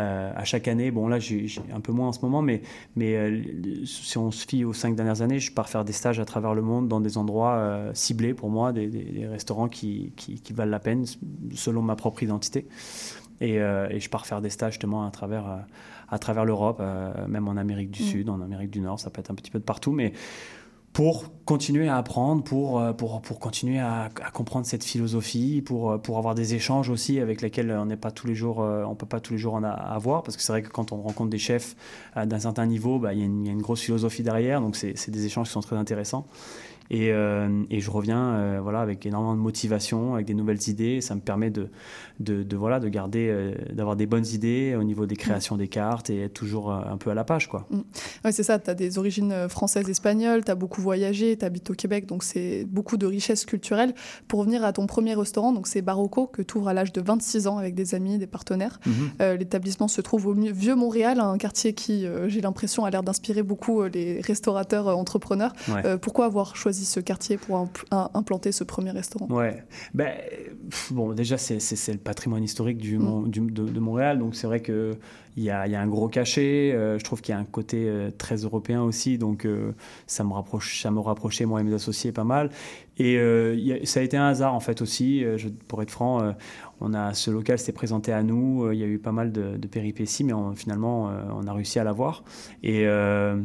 euh, à chaque année, bon là, j'ai un peu moins en ce moment, mais, mais euh, si on se fie aux cinq dernières années, je pars faire des stages à travers le monde dans des endroits euh, ciblés pour moi, des, des- des restaurants qui, qui- qui valent la peine selon ma propre identité. Et, et je pars faire des stages justement à travers, à travers l'Europe, même en Amérique du Mm. Sud, en Amérique du Nord, ça peut être un petit peu de partout, mais pour continuer à apprendre, pour, euh, pour, pour continuer à, à comprendre cette philosophie, pour, euh, pour avoir des échanges aussi avec lesquels on n'est pas tous les jours, euh, on peut pas tous les jours en avoir, parce que c'est vrai que quand on rencontre des chefs d'un certain niveau, bah, il y, une- il y a une grosse philosophie derrière, donc c'est des échanges qui sont très intéressants. Et, euh, et je reviens euh, voilà, avec énormément de motivation, avec des nouvelles idées. Ça me permet de, de, de, voilà, de garder, euh, d'avoir des bonnes idées au niveau des créations des cartes et être toujours un peu à la page. Quoi. Mm. Ouais, c'est ça, tu as des origines françaises, espagnoles, tu as beaucoup voyagé, tu habites au Québec, donc c'est beaucoup de richesse culturelle. Pour revenir à ton premier restaurant, donc c'est Barocco, que tu ouvres à l'âge de 26 ans avec des amis, des partenaires. Mhm. Euh, L'établissement se trouve au Vieux Montréal, un quartier qui, euh, j'ai l'impression, a l'air d'inspirer beaucoup les restaurateurs euh, entrepreneurs. Ouais. Pourquoi avoir choisi ce quartier pour implanter ce premier restaurant Ouais. Ben, bon, déjà, c'est, le patrimoine historique du, Mon- du- de, de Montréal, donc c'est vrai qu'il y a, y a un gros cachet. euh, je trouve qu'il y a un côté euh, très européen aussi, donc euh, ça, me rapproche, ça me rapprochait, moi et mes associés, pas mal. Et a- ça a été un hasard, en fait, aussi. je, pour être franc, on a, ce local s'est présenté à nous. euh, Il y a eu pas mal de, de péripéties, mais on- finalement, euh, on a réussi à l'avoir. Et, euh,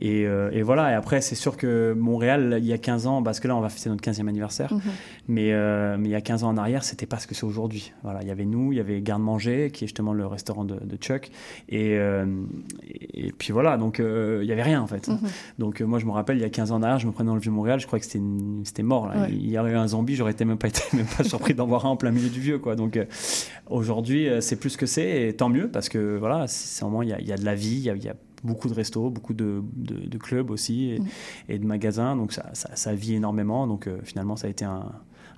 et, et voilà. Et après, c'est sûr que Montréal, il y a 15 ans, parce que là, on va fêter notre 15e anniversaire. Mhm. Mais, mais il y a 15 ans en arrière, c'était pas ce que c'est aujourd'hui. Voilà, il y avait nous, il y avait Garde-Manger, qui est justement le restaurant de, de Chuck. Et, et, puis voilà, donc il y n'y avait rien en fait. Mhm. Donc moi, je me rappelle, il y a 15 ans derrière, je me prenais dans le Vieux-Montréal, je crois que c'était mort. là. Ouais. Il y aurait eu un zombie, j'aurais été même pas été même pas surpris d'en voir un en plein milieu du Vieux. Quoi. Donc euh, aujourd'hui, euh, c'est plus que c'est, et tant mieux, parce que voilà, c'est moins, il y a, il y a de la vie, il y a, il y a beaucoup de restos, beaucoup de, de- de clubs aussi, et, Mhm. et de magasins, donc ça, ça, ça vit énormément. Donc euh, finalement, ça a été un,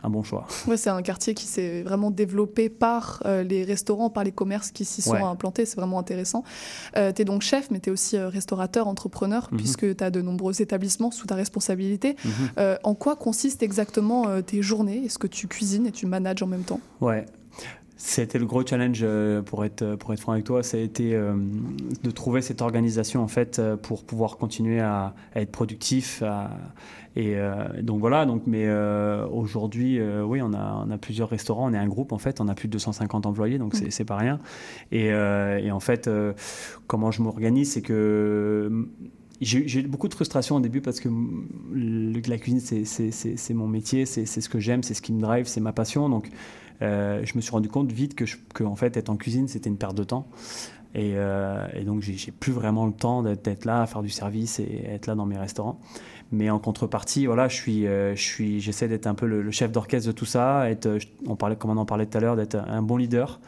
un bon choix. Ouais, c'est un quartier qui s'est vraiment développé par euh, les restaurants, par les commerces qui s'y sont Ouais. implantés. C'est vraiment intéressant. tu es donc chef, mais tu es aussi euh, restaurateur, entrepreneur, Mhm. puisque tu as de nombreux établissements sous ta responsabilité. Mhm. Euh, en quoi consistent exactement euh, tes journées? Est-ce que tu cuisines et tu manages en même temps? Ouais. C'était le gros challenge euh, pour être, pour être franc avec toi, ça a été euh, de trouver cette organisation en fait euh, pour pouvoir continuer à, à être productif. à- et euh, donc voilà, donc, mais euh, aujourd'hui, euh, oui, on a, on a plusieurs restaurants, on est un groupe en fait, on a plus de 250 employés, donc c'est c'est pas rien. Et, euh, et en fait, euh, comment je m'organise, c'est que mm, j'ai eu beaucoup de frustration au début parce que mm, le- la cuisine, c'est- mon métier, c'est c'est ce que j'aime, c'est ce qui me drive, c'est ma passion. Donc, euh, je me suis rendu compte vite que, je- que en fait, être en cuisine, c'était une perte de temps. Et, euh, et donc, j'ai plus vraiment le temps d'être là, à faire du service et être là dans mes restaurants. Mais en contrepartie, voilà, je suis, euh, je suis, j'essaie d'être un peu le, le chef d'orchestre de tout ça. Être, euh, on parlait, comme on en parlait tout à l'heure, d'être un bon leader,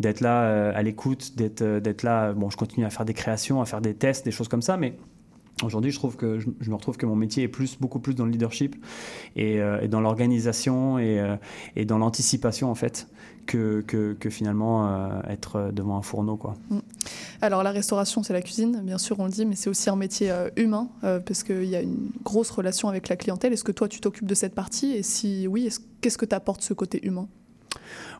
d'être là à l'écoute, d'être, d'être là. Bon, je continue à faire des créations, à faire des tests, des choses comme ça, mais Aujourd'hui, je trouve que je, me retrouve que mon métier est plus, beaucoup plus dans le leadership et, euh, dans l'organisation et, euh, et dans l'anticipation en fait que, finalement euh, être devant un fourneau quoi. Mm. Alors la restauration, c'est la cuisine, bien sûr, on le dit, mais c'est aussi un métier humain, parce qu'il y a une grosse relation avec la clientèle. Est-ce que toi, tu t'occupes de cette partie? Et si oui, est-ce- qu'est-ce que t'apporte ce côté humain?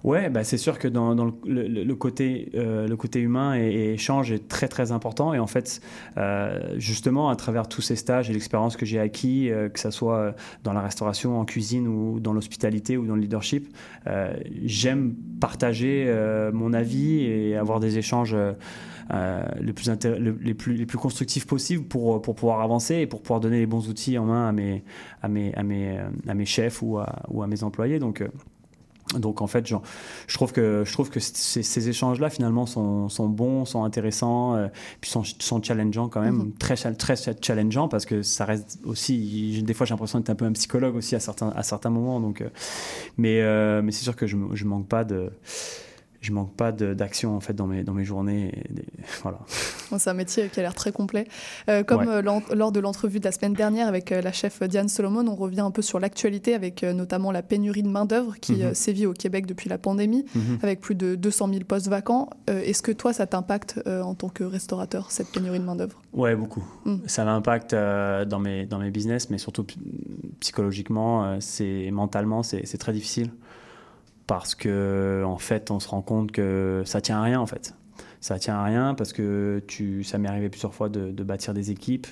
Ouais, bah c'est sûr que dans, le, côté, euh, le côté humain et, et échange est très très important. Et en fait, euh, justement, à travers tous ces stages et l'expérience que j'ai acquis, euh, que ce soit dans la restauration, en cuisine ou dans l'hospitalité ou dans le leadership, j'aime partager mon avis et avoir des échanges. les, plus les, plus, constructifs possibles pour, pour pouvoir avancer et pour pouvoir donner les bons outils en main à mes, à mes, à mes, à mes chefs ou à, mes employés. Donc, donc en fait, genre, je trouve que, je trouve que ces, ces échanges-là, finalement, sont, sont bons, sont intéressants, euh, puis sont, sont challengeants quand même, Mhm. très, très challengeants, parce que ça reste aussi, des fois j'ai l'impression d'être un peu un psychologue aussi à certains, à certains moments. Donc, euh, mais euh, mais c'est sûr que je, je manque pas de... Je manque pas d'action en fait dans mes, dans mes journées. et des- voilà. Bon, C'est un métier qui a l'air très complet. Euh, comme Ouais. euh, lors de l'entrevue de la semaine dernière avec euh, la chef Diane Solomon, on revient un peu sur l'actualité avec notamment la pénurie de main-d'œuvre qui Mhm. sévit au Québec depuis la pandémie, Mhm. avec plus de 200 000 postes vacants. Euh, Est-ce que toi, ça t'impacte euh, en tant que restaurateur, cette pénurie de main-d'œuvre? Ouais, beaucoup. Mm. Ça m'impacte dans, mes, dans mes business, mais surtout psychologiquement, c'est mentalement, c'est c'est très difficile. Parce que, en fait, on se rend compte que ça tient à rien, en fait. Ça tient à rien parce que tu, ça m'est arrivé plusieurs fois de, de bâtir des équipes.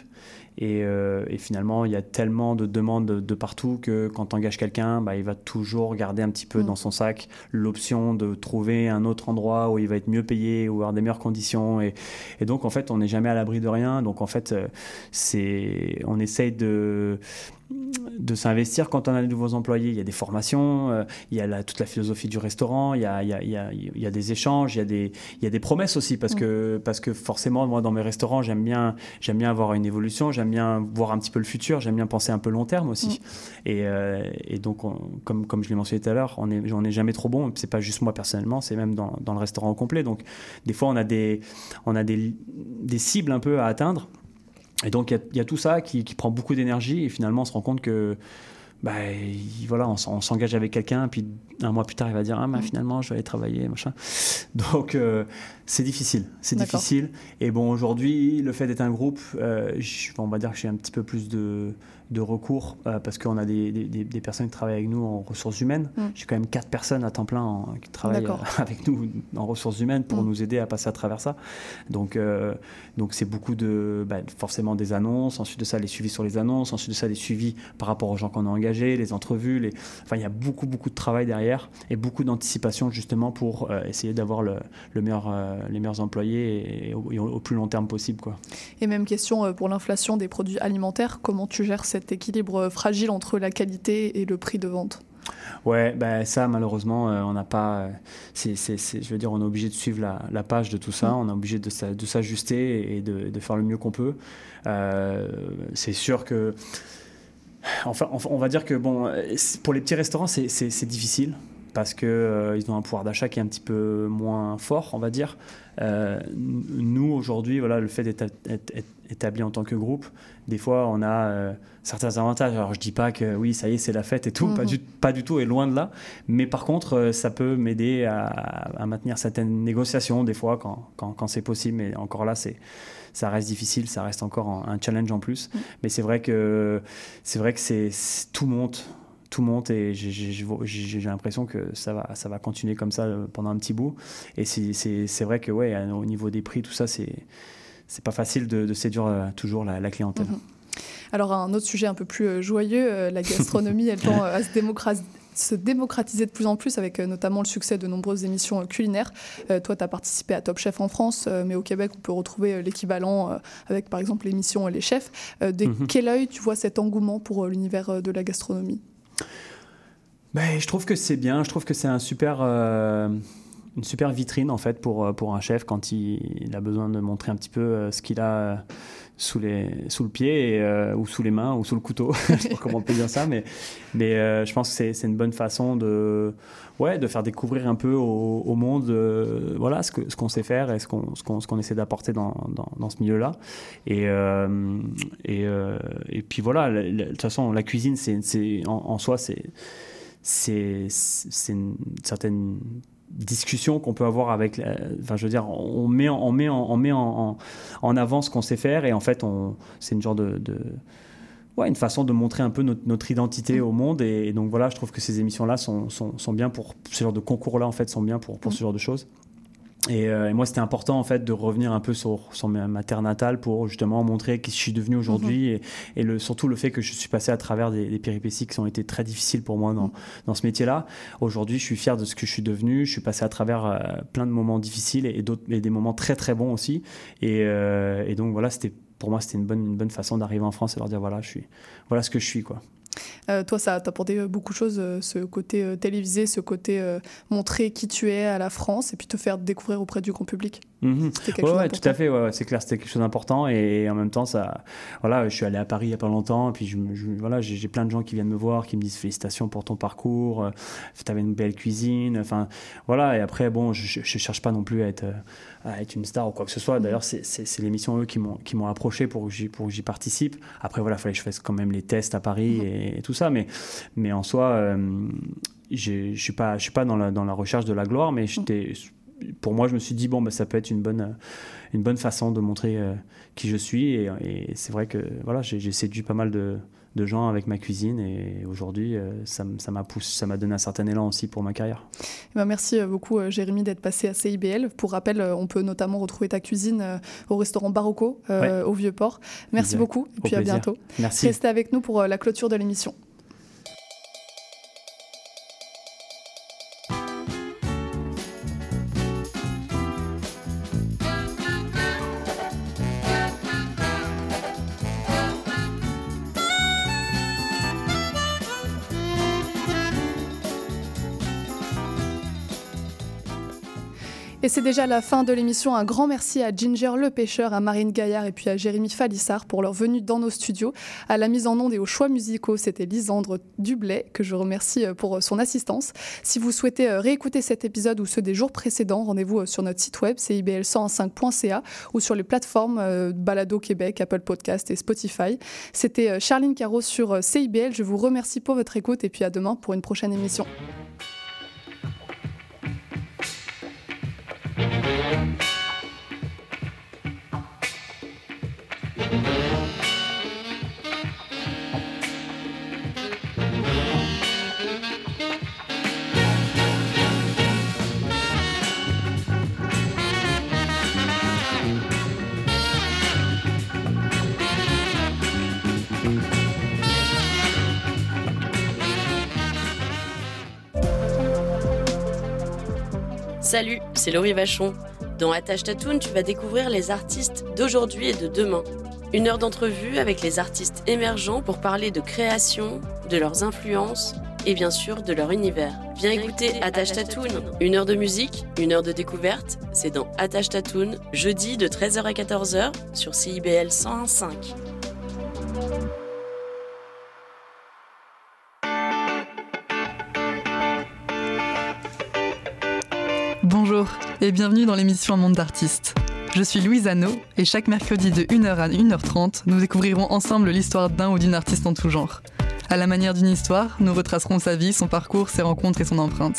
Et, euh, et finalement, il y a tellement de demandes de, de partout que quand tu engages quelqu'un, bah, il va toujours garder un petit peu Mm. dans son sac l'option de trouver un autre endroit où il va être mieux payé ou avoir des meilleures conditions. Et, et donc, en fait, on n'est jamais à l'abri de rien. Donc, en fait, euh, c'est, on essaye de, de s'investir quand on a de nouveaux employés. Il y a des formations, euh, il y a la- toute la philosophie du restaurant, il y a, il y a- il y a- il y a des échanges, il y a des, il y a des promesses aussi. Parce, Mm. que, parce que forcément, moi, dans mes restaurants, j'aime bien, j'aime bien avoir une évolution, j'aime bien voir un petit peu le futur, j'aime bien penser un peu long terme aussi. Et, euh, et donc, on- comme, comme je l'ai mentionné tout à l'heure, on n'est on est jamais trop bon. C'est pas juste moi personnellement, c'est même dans, dans le restaurant au complet. Donc, des fois, on a des, on a des, des cibles un peu à atteindre. Et donc, il y a- il y, a tout ça qui, qui prend beaucoup d'énergie. Et finalement, on se rend compte que. Bah, il- voilà, on, s'engage avec quelqu'un, puis un mois plus tard, il va dire Ah, bah, finalement, je vais aller travailler, machin. Donc, euh, c'est difficile. C'est difficile. Et bon, aujourd'hui, le fait d'être un groupe, euh, je- on va dire que j'ai un petit peu plus de, de recours euh, parce qu'on a des, des- personnes qui travaillent avec nous en ressources humaines. Mm. J'ai quand même quatre personnes à temps plein en- qui travaillent euh, avec nous en ressources humaines pour Mm. nous aider à passer à travers ça. Donc, euh, donc c'est beaucoup de bah, forcément des annonces, ensuite de ça les suivis sur les annonces, ensuite de ça les suivis par rapport aux gens qu'on a engagés, les entrevues, les... enfin il y a beaucoup beaucoup de travail derrière et beaucoup d'anticipation justement pour euh, essayer d'avoir le, le meilleur, les meilleurs employés et, au, et au- plus long terme possible quoi. Et même question pour l'inflation des produits alimentaires, comment tu gères cet équilibre fragile entre la qualité et le prix de vente Ouais, bah, ça malheureusement, euh, on n'a pas. euh, c'est, c'est- c'est- je veux dire, on est obligé de suivre la, la page de tout ça. Mm. On est obligé de, s'a- de s'ajuster et de, de faire le mieux qu'on peut. Euh, c'est sûr que. Enfin, on va dire que bon, pour les petits restaurants, c'est difficile parce que euh, ils ont un pouvoir d'achat qui est un petit peu moins fort, on va dire. Euh, nous aujourd'hui, voilà, le fait d'être être- être établi en tant que groupe, des fois, on a euh, certains avantages. Alors, je dis pas que oui, ça y est, c'est la fête et tout, pas, Mhm. du, pas du tout, et loin de là. Mais par contre, ça peut m'aider à, à maintenir certaines négociations, des fois, quand, quand, quand c'est possible. Mais encore là, c'est ça reste difficile, ça reste encore un, un challenge en plus. Mais c'est vrai que c'est vrai que c'est- tout monte. Tout monte et j'ai- l'impression que ça va, ça va continuer comme ça euh, pendant un petit bout. Et c'est- vrai que ouais, à- au niveau des prix, tout ça, c'est pas facile de, de séduire euh, toujours la, la clientèle. Mhm. Alors un autre sujet un peu plus euh, joyeux, euh, la gastronomie, elle tend euh, à se, démocra- se démocratiser de plus en plus avec euh, notamment le succès de nombreuses émissions euh, culinaires. Euh, toi, tu as participé à Top Chef en France, euh, mais au Québec, on peut retrouver euh, l'équivalent euh, avec par exemple l'émission euh, Les Chefs. Euh, de Mhm. quel œil tu vois cet engouement pour euh, l'univers euh, de la gastronomie? Ben, je trouve que c'est bien. Je trouve que c'est un super, euh, une super vitrine en fait pour, euh, pour un chef quand il, a besoin de montrer un petit peu euh, ce qu'il a sous, les, sous le pied euh, ou sous les mains ou sous le couteau. je sais pas comment on peut dire ça, mais, mais euh, je pense que c'est, une bonne façon de, ouais, de faire découvrir un peu au, monde euh, voilà, ce, que, ce qu'on sait faire et ce qu'on, qu'on, ce qu'on essaie d'apporter dans, dans, ce milieu-là. Et, et, et puis voilà, de toute façon, la cuisine, c'est, en, en soi, c'est une certaine discussion qu'on peut avoir avec la- enfin je veux dire on met on met on met en, en, en avant ce qu'on sait faire et en fait c'est une genre de, ouais une façon de montrer un peu notre, identité au monde et, donc voilà je trouve que ces émissions là sont, sont, sont bien pour ce genre de concours là en fait sont bien pour, pour ce genre de choses et, euh, et moi, c'était important en fait de revenir un peu sur, sur ma, terre natale pour justement montrer qui je suis devenu aujourd'hui et, et le, surtout le fait que je suis passé à travers des, des péripéties qui ont été très difficiles pour moi dans, dans ce métier-là. Aujourd'hui, je suis fier de ce que je suis devenu. Je suis passé à travers euh, plein de moments difficiles et, et des moments très très bons aussi. Et, euh, et donc voilà, c'était pour moi, c'était une bonne, une bonne façon d'arriver en France et leur dire voilà, je suis, voilà ce que je suis quoi. Euh, toi, ça t'a apporté euh, beaucoup de choses, euh, ce côté euh, télévisé, ce côté montrer qui tu es à la France et puis te faire découvrir auprès du grand public. Quelque Ouais, ouais, tout à fait, ouais, c'est clair, c'était quelque chose d'important et, en même temps, ça, voilà, je suis allé à Paris il y a pas longtemps et puis je, me- je- voilà, j'ai plein de gens qui viennent me voir, qui me disent félicitations pour ton parcours, tu avais une belle cuisine, enfin voilà, et après, bon, je, je cherche pas non plus à être, à être une star ou quoi que ce soit. D'ailleurs, c'est- l'émission eux qui m'ont approché pour que j'y participe. Après, voilà, fallait que je fasse quand même les tests à Paris et, et tout ça, mais mais en soi, euh, je suis pas je suis pas dans la dans la recherche de la gloire, mais j'étais pour moi, je me suis dit, bon, bah, ça peut être une bonne, une bonne façon de montrer euh, qui je suis. Et, et c'est vrai que voilà, j'ai séduit pas mal de, de gens avec ma cuisine. Et aujourd'hui, euh, ça m'a poussé, ça m'a donné un certain élan aussi pour ma carrière. Eh ben, merci euh, beaucoup, euh, Jérémy, d'être passé à CIBL. Pour rappel, on peut notamment retrouver ta cuisine au restaurant Barocco euh, au Vieux-Port. Merci beaucoup et Au puis à plaisir. bientôt. Merci. Restez avec nous pour la clôture de l'émission. C'est déjà la fin de l'émission. Un grand merci à Ginger le pêcheur, à Marine Gaillard et puis à Jérémy Falissard pour leur venue dans nos studios. À la mise en onde et aux choix musicaux, c'était Lisandre Dublay, que je remercie euh, pour son assistance. Si vous souhaitez euh, réécouter cet épisode ou ceux des jours précédents, rendez-vous euh, sur notre site web, cibl105.ca ou sur les plateformes euh, Balado Québec, Apple Podcast et Spotify. C'était euh, Charline Caro sur euh, CIBL. Je vous remercie pour votre écoute et puis à demain pour une prochaine émission. Salut, c'est Laurie Vachon. Dans Attache Tatoune, tu vas découvrir les artistes d'aujourd'hui et de demain. Une heure d'entrevue avec les artistes émergents pour parler de création, de leurs influences et bien sûr de leur univers. Viens écouter Attache Tatoon. Une heure de musique, une heure de découverte, c'est dans Attache Tatoon, jeudi de 13h à 14h sur CIBL 101.5. et bienvenue dans l'émission Un monde d'artistes. Je suis Louise Anneau et chaque mercredi de 1h à 1h30, nous découvrirons ensemble l'histoire d'un ou d'une artiste en tout genre. À la manière d'une histoire, nous retracerons sa vie, son parcours, ses rencontres et son empreinte.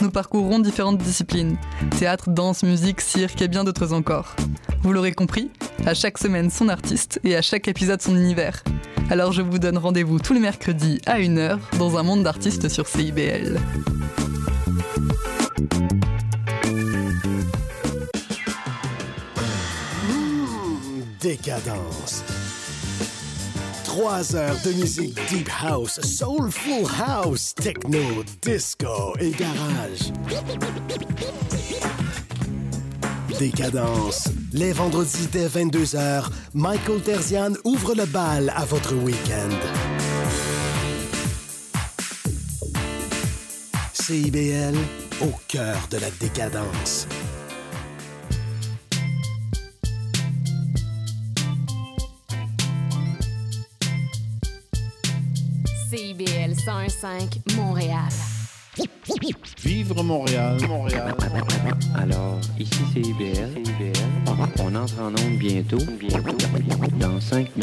Nous parcourrons différentes disciplines théâtre, danse, musique, cirque et bien d'autres encore. Vous l'aurez compris, à chaque semaine son artiste et à chaque épisode son univers. Alors je vous donne rendez-vous tous les mercredis à 1h dans un monde d'artistes sur CIBL. Décadence. Trois heures de musique deep house, soulful house, techno, disco et garage. Décadence. Les vendredis dès 22h, Michael Terzian ouvre le bal à votre week-end. CIBL, au cœur de la décadence. CIBL 101.5 Montréal. Vivre Montréal, Montréal. Alors, ici c'est IBL. On entre en onde bientôt, bientôt, dans 5 minutes.